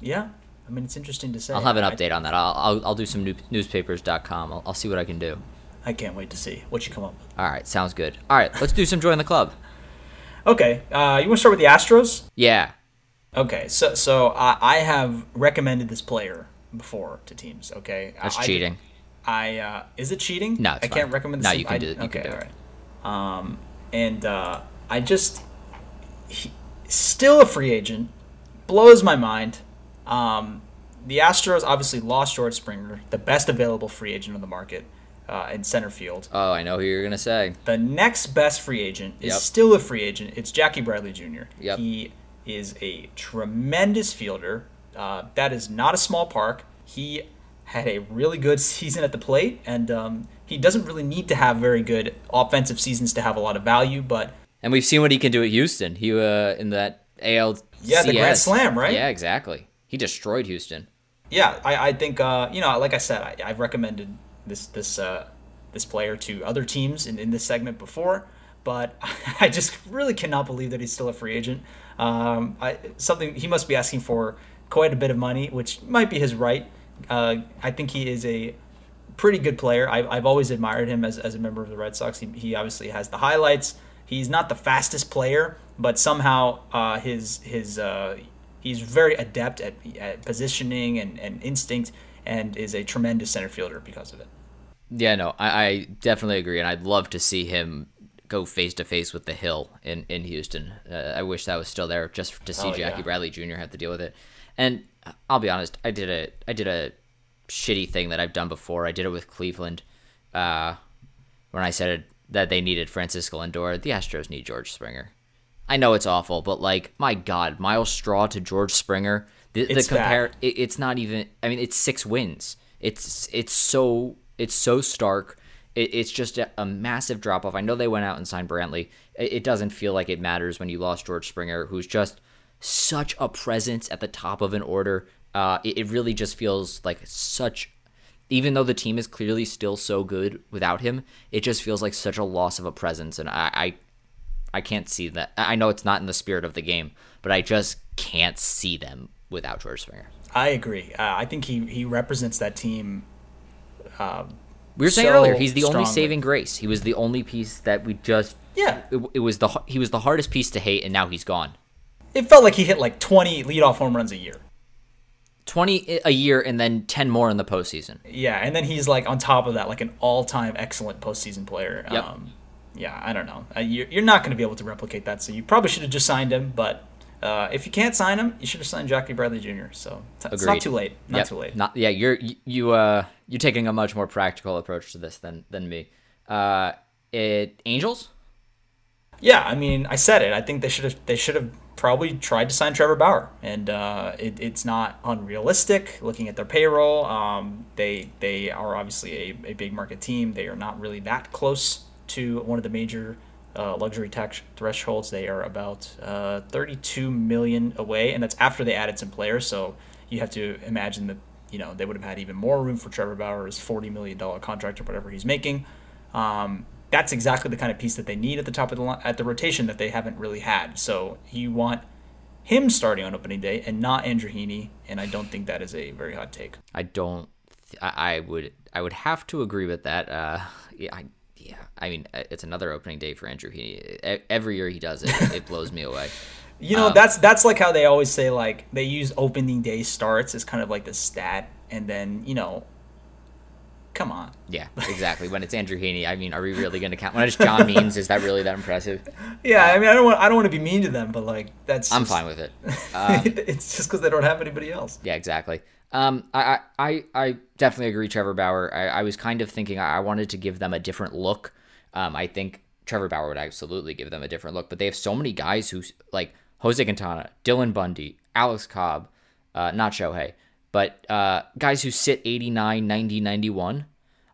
Yeah, I mean it's interesting to say. I'll have an I- update on that. I'll I'll, I'll do some new, newspapers.com. I'll, I'll see what I can do. I can't wait to see what you come up with. All right, sounds good. All right, let's do some join the club. Okay, uh, you want to start with the Astros? Yeah. Okay, so so I I have recommended this player before to teams. Okay, That's I, cheating. I uh, is it cheating? No, it's I can't fine. recommend. No, you can I- do it. You okay, can do all it. Um, and uh, I just he, still a free agent blows my mind. Um, the Astros obviously lost George Springer, the best available free agent on the market uh, in center field. Oh, I know who you're gonna say. The next best free agent is Yep. still a free agent. It's Jackie Bradley Jr. Yep. He is a tremendous fielder. Uh, that is not a small park. He had a really good *laughs* season at the plate, and um, he doesn't really need to have very good offensive seasons to have a lot of value. But And we've seen what he can do at Houston. He uh in that AL. Yeah, the Grand Slam, right? Yeah, exactly. He destroyed Houston. yeah, I, I think uh, you know, like I said, I, I've recommended this this uh, this player to other teams in, in this segment before, but *laughs* I just really cannot believe that he's still a free agent. Um, I, something he must be asking for quite a bit of money, which might be his right. Uh, I think he is a pretty good player. I, I've always admired him as, as a member of the Red Sox. He, he obviously has the highlights. He's not the fastest player, but somehow uh, his his uh, he's very adept at, at positioning and, and instinct, and is a tremendous center fielder because of it. Yeah, no, I, I definitely agree, and I'd love to see him go face to face with the Hill in in Houston. Uh, I wish that was still there, just to see Oh, Jackie yeah. Bradley Jr. have to deal with it. And I'll be honest, I did a I did a shitty thing that I've done before. I did it with Cleveland uh, when I said that they needed Francisco Lindor. The Astros need George Springer. I know it's awful, but like, my God, Myles Straw to George Springer. The, the compare, it, it's not even. I mean, it's six wins. It's it's so it's so stark. It, it's just a, a massive drop off. I know they went out and signed Brantley. It, it doesn't feel like it matters when you lost George Springer, who's just such a presence at the top of an order. Uh, it, it really just feels like such. Even though the team is clearly still so good without him, it just feels like such a loss of a presence, and I, I I can't see that. I know it's not in the spirit of the game, but I just can't see them without George Springer. I agree. Uh, I think he, he represents that team. We were saying so earlier, he's the only saving grace. He was the only piece that we just. Yeah, It, it was the he was the hardest piece to hate, and now he's gone. it felt like he hit like 20 leadoff home runs a year. 20 a year and then 10 more in the postseason. Yeah, and then he's like on top of that, like an all-time excellent postseason player. Yep. Um, yeah, I don't know. Uh, you're, you're not going to be able to replicate that, so you probably should have just signed him. But uh, if you can't sign him, you should have signed Jackie Bradley Jr. So t- it's not too late. Not Yep. too late. Not yeah, you're you- uh you're taking a much more practical approach to this than than me. Uh it Angels? Yeah, I mean, I said it. I think they should have they should have probably tried to sign Trevor Bauer, and uh, it, it's not unrealistic looking at their payroll. Um, they they are obviously a, a big market team. They are not really that close to one of the major uh, luxury tax thresholds. They are about uh, 32 million away, and that's after they added some players. So you have to imagine that you know they would have had even more room for Trevor Bauer's 40 million dollar contract or whatever he's making. Um, that's exactly the kind of piece that they need at the top of the line, at the rotation that they haven't really had. So you want him starting on opening day and not Andrew Heaney, and I don't think that is a very hot take. I don't th- I, would I would have to agree with that. Uh yeah, I yeah, I mean uh, it's another opening day for Andrew Heaney. Every year he does it, it blows me away. *laughs* You know, that's that's like how they always say like they use opening day starts as kind of like the stat, and then you know, come on. Yeah, *laughs* exactly. when it's Andrew Heaney, I mean, are we really going to count? When it's John *laughs* Means, is that really that impressive? Yeah, I mean, I don't want I don't want to be mean to them, but like that's I'm just- fine with it. it's just because they don't have anybody else. Yeah, exactly. Um, I, I, I definitely agree, Trevor Bauer. I, I was kind of thinking I wanted to give them a different look. Um, I think Trevor Bauer would absolutely give them a different look, but they have so many guys who like Jose Quintana, Dylan Bundy, Alex Cobb, uh, not Shohei, but uh, guys who sit 89, 90, 91.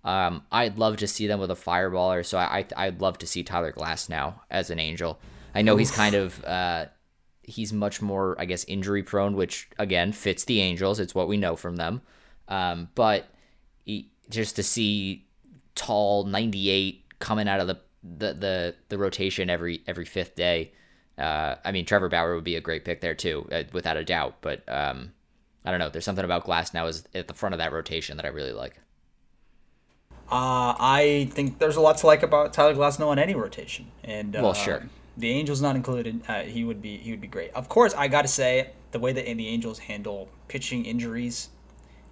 Um, I'd love to see them with a fireballer, so I, I I'd love to see Tyler Glasnow as an Angel. I know he's kind of uh, he's much more, I guess, injury prone, which again fits the Angels. It's what we know from them. Um, but he, just to see tall 98 coming out of the the the, the rotation every every fifth day. Uh, I mean, Trevor Bauer would be a great pick there too, uh, without a doubt. But um, I don't know. There's something about Glasnow is at the front of that rotation that I really like. Uh, I think there's a lot to like about Tyler Glasnow on any rotation, and uh, Well, sure. The Angels not included. Uh, he would be he would be great. Of course, I got to say the way that the Angels handle pitching injuries,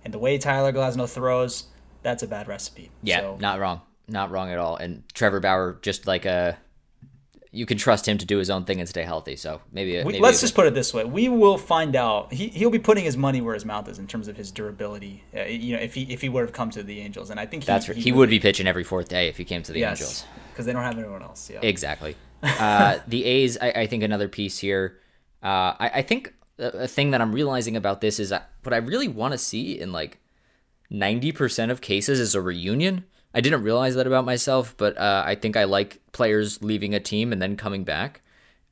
and the way Tyler Glasnow throws, that's a bad recipe. Yeah, So, not wrong, not wrong at all. And Trevor Bauer, just like a, you can trust him to do his own thing and stay healthy. So maybe, we, maybe let's just put it this way: we will find out. He he'll be putting his money where his mouth is in terms of his durability. Uh, you know, if he if he would have come to the Angels, and I think he, that's right. He would be pitching every fourth day if he came to the yes Angels. Because they don't have anyone else. Yeah. Exactly. Uh, *laughs* the A's, I, I think another piece here. Uh, I, I think a, thing that I'm realizing about this is that what I really want to see in like 90% of cases is a reunion. I didn't realize that about myself, but uh, I think I like players leaving a team and then coming back.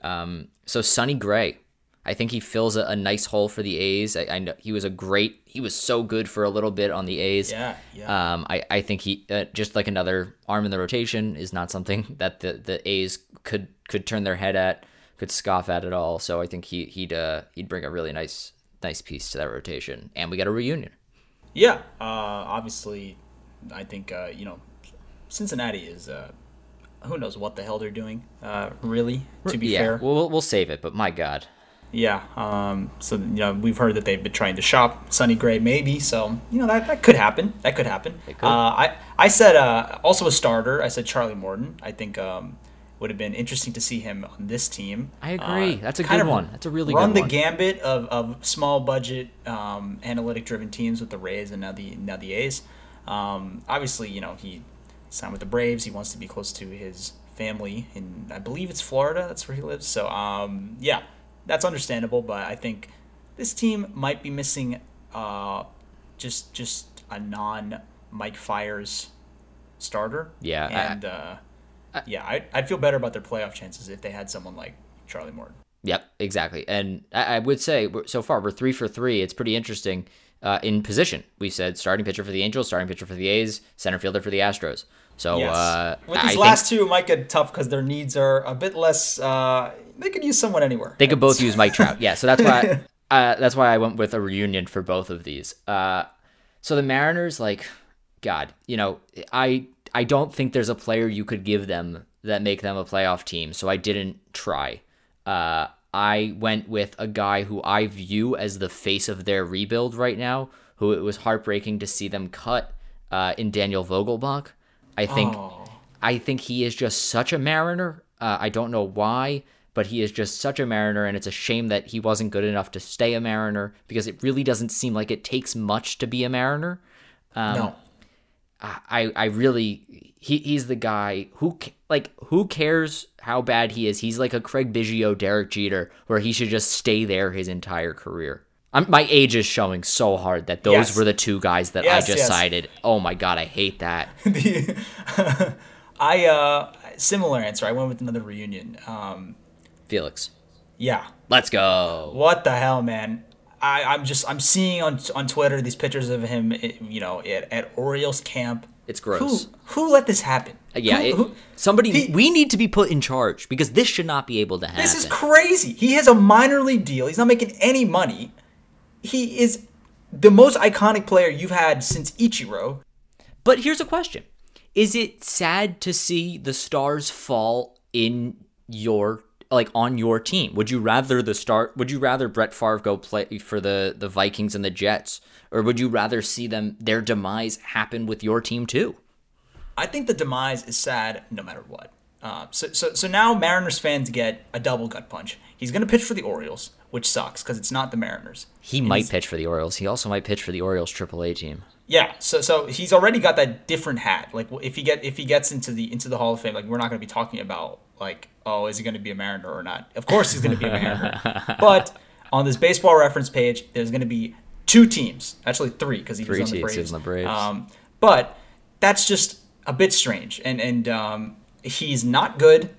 Um, so Sonny Gray, I think he fills a, a nice hole for the A's. I, I know he was a great, he was so good for a little bit on the A's. Yeah, yeah. Um, I, I think he uh, just like another arm in the rotation is not something *laughs* that the, the A's could could turn their head at, could scoff at at all. So I think he he'd uh, he'd bring a really nice nice piece to that rotation, and we got a reunion. Yeah, uh, obviously, I think uh, you know, Cincinnati is. Uh, who knows what the hell they're doing? Uh, really, to be yeah, fair. we'll we'll- we'll save it, but my God, Yeah. Um, so you know, we've heard that they've been trying to shop Sonny Gray, maybe. So you know that, that could happen. That could happen. Could. Uh, I I said uh, also a starter. I said Charlie Morton. I think um, would have been interesting to see him on this team. I agree. Uh, That's a kind good of one. That's a really good one. run the one. gambit of, of small budget um, analytic driven teams with the Rays and now the now the A's. Um, obviously, you know he signed with the Braves. He wants to be close to his family in I believe it's Florida. That's where he lives. So um, yeah, that's understandable. But I think this team might be missing uh, just just a non Mike Fiers starter. Yeah, I- and uh, yeah, I, I'd feel better about their playoff chances if they had someone like Charlie Morton. Yep, exactly. And I, I would say so far we're three for three. It's pretty interesting uh, in position. We said starting pitcher for the Angels, starting pitcher for the A's, center fielder for the Astros. So Yes. uh, With I these think last two, it might get tough because their needs are a bit less. Uh, they could use someone anywhere. they could both *laughs* use Mike Trout. Yeah, so that's why *laughs* uh, that's why I went with a reunion for both of these. Uh, so the Mariners, like, God, you know, I I don't think there's a player you could give them that make them a playoff team. So I didn't try. Uh, I went with a guy who I view as the face of their rebuild right now, who it was heartbreaking to see them cut uh, in Daniel Vogelbach. I think Oh. I think he is just such a Mariner. Uh, I don't know why, but he is just such a Mariner, and it's a shame that he wasn't good enough to stay a Mariner because it really doesn't seem like it takes much to be a Mariner. Um, no. I, I really he, he's the guy who like who cares how bad he is he's like a Craig Biggio Derek Jeter where he should just stay there his entire career I'm, my age is showing so hard that those Yes. were the two guys that Yes, I just yes. cited oh my god I hate that *laughs* The- *laughs* I uh similar answer. I went with another reunion. Um, Felix yeah. let's go What the hell, man? I, I'm just I'm seeing on on Twitter these pictures of him, eh, you know, at, at Orioles camp. it's Who gross who let this happen? yeah Who- it- who- somebody he- we need to be put in charge because this should not be able to happen This is crazy. He has a minor league deal. He's not making any money. He is the most iconic player you've had since Ichiro. But here's a question: Is it sad to see the stars fall in your like on your team? Would you rather the start? Would you rather Brett Favre go play for the the Vikings and the Jets, or would you rather see them their demise happen with your team too? I think the demise is sad no matter what. Uh, so, so, so now Mariners fans get a double gut punch. He's going to pitch for the Orioles, which sucks because it's not the Mariners. He might pitch for the Orioles. He also might pitch for the Orioles AAA team. Yeah, so so he's already got that different hat. Like if he get if he gets into the into the Hall of Fame, like we're not going to be talking about like oh is he going to be a Mariner or not? Of course he's going to be a Mariner. but on this baseball reference page, there's going to be two teams, actually three because he Three was on the Braves. the Braves. Um, but that's just a bit strange, and and um, he's not good.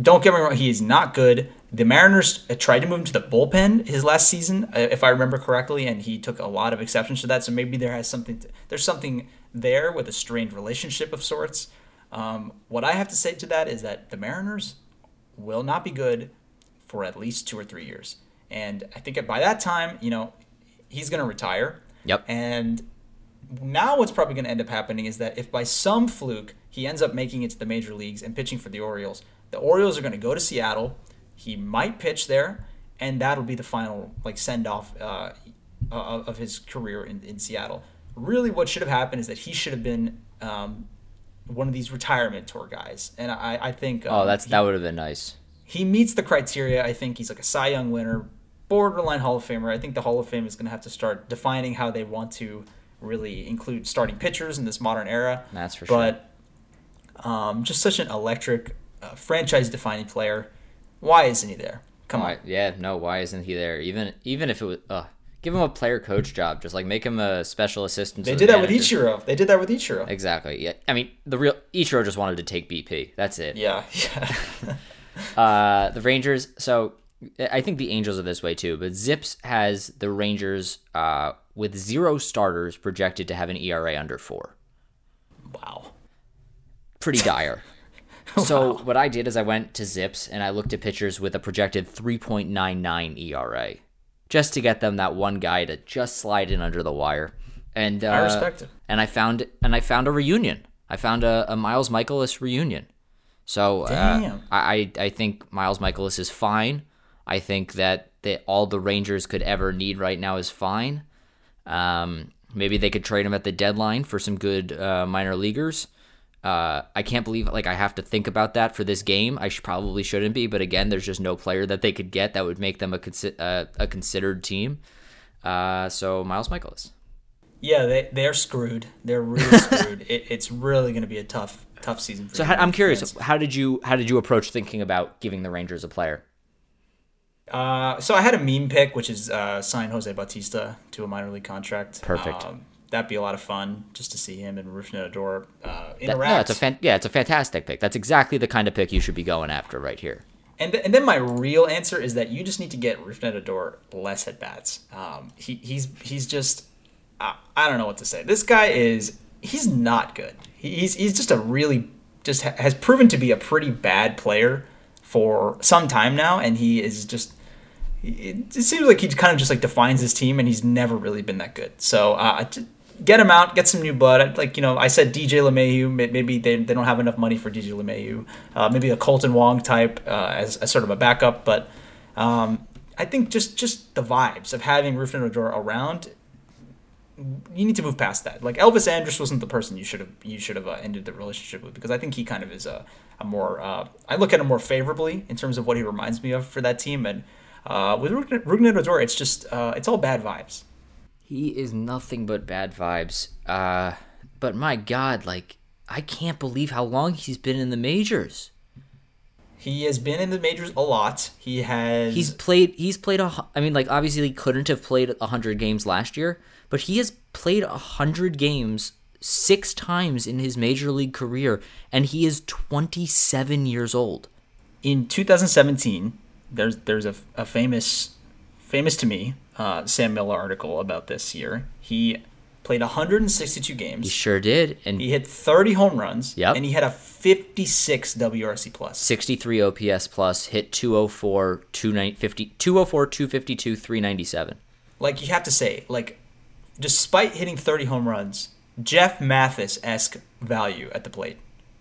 Don't get me wrong, he is not good. The Mariners tried to move him to the bullpen his last season, uh, if I remember correctly, and he took a lot of exceptions to that. So maybe there has something. To, there's something there with a strained relationship of sorts. Um, what I have to say to that is that the Mariners will not be good for at least two or three years, and I think by that time, you know, he's going to retire. Yep. And now what's probably going to end up happening is that if by some fluke he ends up making it to the major leagues and pitching for the Orioles, the Orioles are going to go to Seattle. He might pitch there, and that'll be the final like send off uh, of of his career in, in Seattle. Really, what should have happened is that he should have been um, one of these retirement tour guys, and I, I think um, Oh, that's that would have been nice. he meets the criteria. I think he's like a Cy Young winner, borderline Hall of Famer. I think the Hall of Fame is going to have to start defining how they want to really include starting pitchers in this modern era. That's for sure. But um, just such an electric, uh, franchise-defining player. Why isn't he there? Come Why, on. yeah, no. Why isn't he there? Even even if it was, uh, give him a player coach job. Just like make him a special assistant. They the did that with. Ichiro. They did that with Ichiro. Exactly. Yeah. I mean, the real Ichiro just wanted to take BP. That's it. Yeah, yeah. *laughs* Uh, the Rangers. So I think the Angels are this way too. But ZiPS has the Rangers uh, with zero starters projected to have an ERA under four. wow. Pretty dire. *laughs* So what I did is I went to ZiPS and I looked at pitchers with a projected 3.99 ERA, just to get them that one guy to just slide in under the wire. And uh, I respect it. And I found and I found a reunion. I found a, a Miles Mikolas reunion. So uh, I I think Miles Mikolas is fine. I think that that all the Rangers could ever need right now is fine. Um, maybe they could trade him at the deadline for some good uh, minor leaguers. Uh, I can't believe like I have to think about that for this game. I should probably shouldn't be, but again, there's just no player that they could get that would make them a consi- uh, a considered team. Uh, so Miles Mikolas. Yeah, they they're screwed. They're really *laughs* screwed. It, it's really going to be a tough tough season. For So how, I'm curious, fans. how did you how did you approach thinking about giving the Rangers a player? Uh, so I had a meme pick, which is uh, sign Jose Bautista to a minor league contract. Perfect. Um, that'd be a lot of fun just to see him and Rougned Odor uh, That, interact. no, it's a fan, yeah, it's a fantastic pick. That's exactly the kind of pick you should be going after right here. And, th- and then my real answer is that you just need to get Rougned Odor less at bats. Um, he, he's he's just I, I don't know what to say. This guy is he's not good. He's he's just a really just ha- has proven to be a pretty bad player for some time now, and he is just. It, seems like he kind of just like defines his team, and he's never really been that good. So uh, get him out, get some new blood. Like you know, I said DJ may- Maybe they, they don't have enough money for DJ LeMahieu. Uh, maybe a Kolten Wong type uh, as, as sort of a backup, but Um, I think just just the vibes of having Rougned Odor around, you need to move past that. Like Elvis Andrus wasn't the person you should have you should have uh, ended the relationship with because I think he kind of is a, a more uh, I look at him more favorably in terms of what he reminds me of for that team. And uh, with Rougned Odor, it's just uh, it's all bad vibes. He is nothing but bad vibes. Uh, but my God, like I can't believe how long he's been in the majors. He has been in the majors a lot. He has. He's played. He's played a. I mean, like obviously he couldn't have played hundred games last year, but he has played hundred games six times in his major league career, and he is twenty seven years old. In 2017, there's there's a, a famous, famous to me, uh, Sam Miller article about this year. He played 162 games. He sure did, and he hit 30 home runs. Yep. and he had a 56 WRC plus. 63 OPS plus, hit 204, 250, 204, 252, 397. Like you have to say, like, despite hitting 30 home runs, Jeff Mathis esque value at the plate.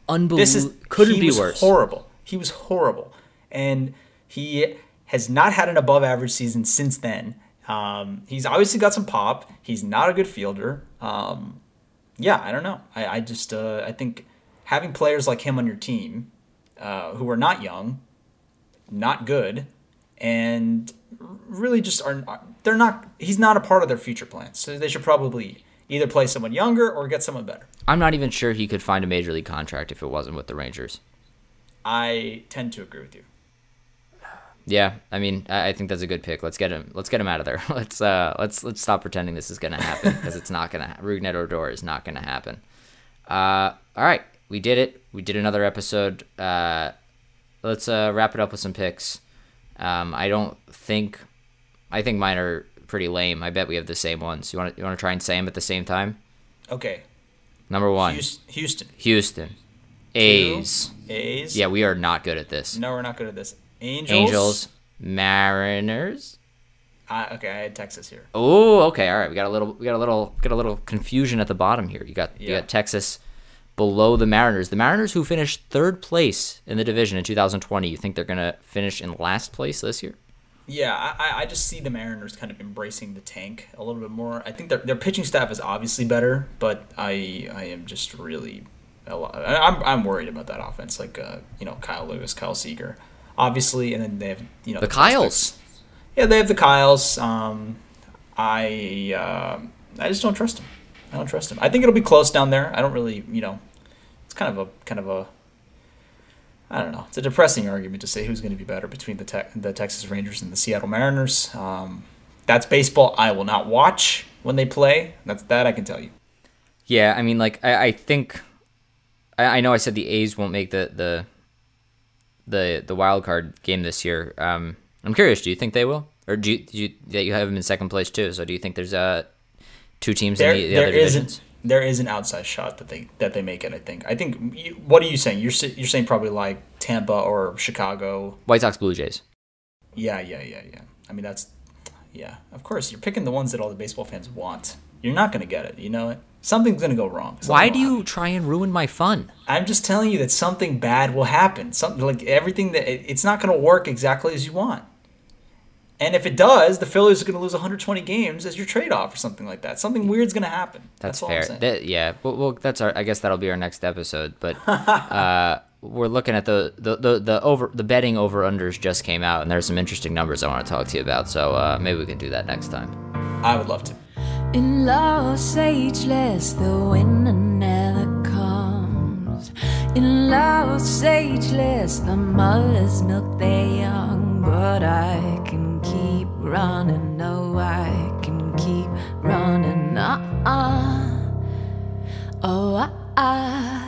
Unbelievable. This is couldn't be worse. Horrible. He was horrible, and he has not had an above average season since then. Um, he's obviously got some pop. He's not a good fielder. Um, yeah, I don't know. I, I just uh, I think having players like him on your team uh, who are not young, not good, and really just are they're not. He's not a part of their future plans. So they should probably either play someone younger or get someone better. I'm not even sure he could find a major league contract if it wasn't with the Rangers. I tend to agree with you. Yeah, I mean, I think that's a good pick. Let's get him. Let's get him out of there. *laughs* Let's uh, let's let's stop pretending this is gonna happen because it's not gonna. Ha- Rougned Odor is not gonna happen. Uh, all right, we did it. We did another episode. Uh, let's uh, wrap it up with some picks. Um, I don't think. I think mine are pretty lame. I bet we have the same ones. You want to you want to try and say them at the same time? Okay, Number one, Houston. Houston. Houston, A's. A's. Yeah, we are not good at this. No, we're not good at this. Angels. Angels, Mariners. I, okay, I had Texas here. Oh, okay, all right. We got a little, we got a little, got a little confusion at the bottom here. You got, you got Texas below the Mariners. The Mariners, who finished third place in the division in 2020, you think they're gonna finish in last place this year? Yeah, I, I- just see the Mariners kind of embracing the tank a little bit more. I think their their pitching staff is obviously better, but I I am just really a lot, I- I'm I'm worried about that offense. Like uh, you know Kyle Lewis, Kyle Seager, obviously, and then they have you know The Kyles. prospects. Yeah, they have the Kyles. Um, I uh, I just don't trust them. I don't trust them. I think it'll be close down there. I don't really you know. It's kind of a kind of a I don't know. It's a depressing argument to say who's going to be better between the te- the Texas Rangers and the Seattle Mariners. Um, that's baseball I will not watch when they play. That's that I can tell you. Yeah, I mean, like I, I think, I, I know I said the A's won't make the the the the wild card game this year. Um, I'm curious. Do you think they will, or do you, do you that you have them in second place too? So do you think there's uh two teams There, in the, the there other is divisions? an, there is an outside shot that they that they make it. I think. I think. You, what are you saying? You're you're saying probably like Tampa or Chicago. White Sox, Blue Jays. Yeah, yeah, yeah, yeah. I mean that's yeah. Of course, you're picking the ones that all the baseball fans want. You're not going to get it. You know it. Something's going to go wrong. Something Why do you try and ruin my fun? I'm just telling you that something bad will happen. Something like everything that it- it's not going to work exactly as you want. And if it does, the Phillies are going to lose 120 games as your trade-off or something like that. Something weird's going to happen. That's, That's, all fair. I'm. That- yeah. Well, well, that's our. I guess that'll be our next episode. But *laughs* uh, we're looking at the, the the the over the betting over unders just came out, and there's some interesting numbers I want to talk to you about. So uh, maybe we can do that next time. I would love to. In Los Ageless, the winter never comes. In Los Ageless, the mothers milk their young. But I can keep running, no, I can keep running on. Oh, I, I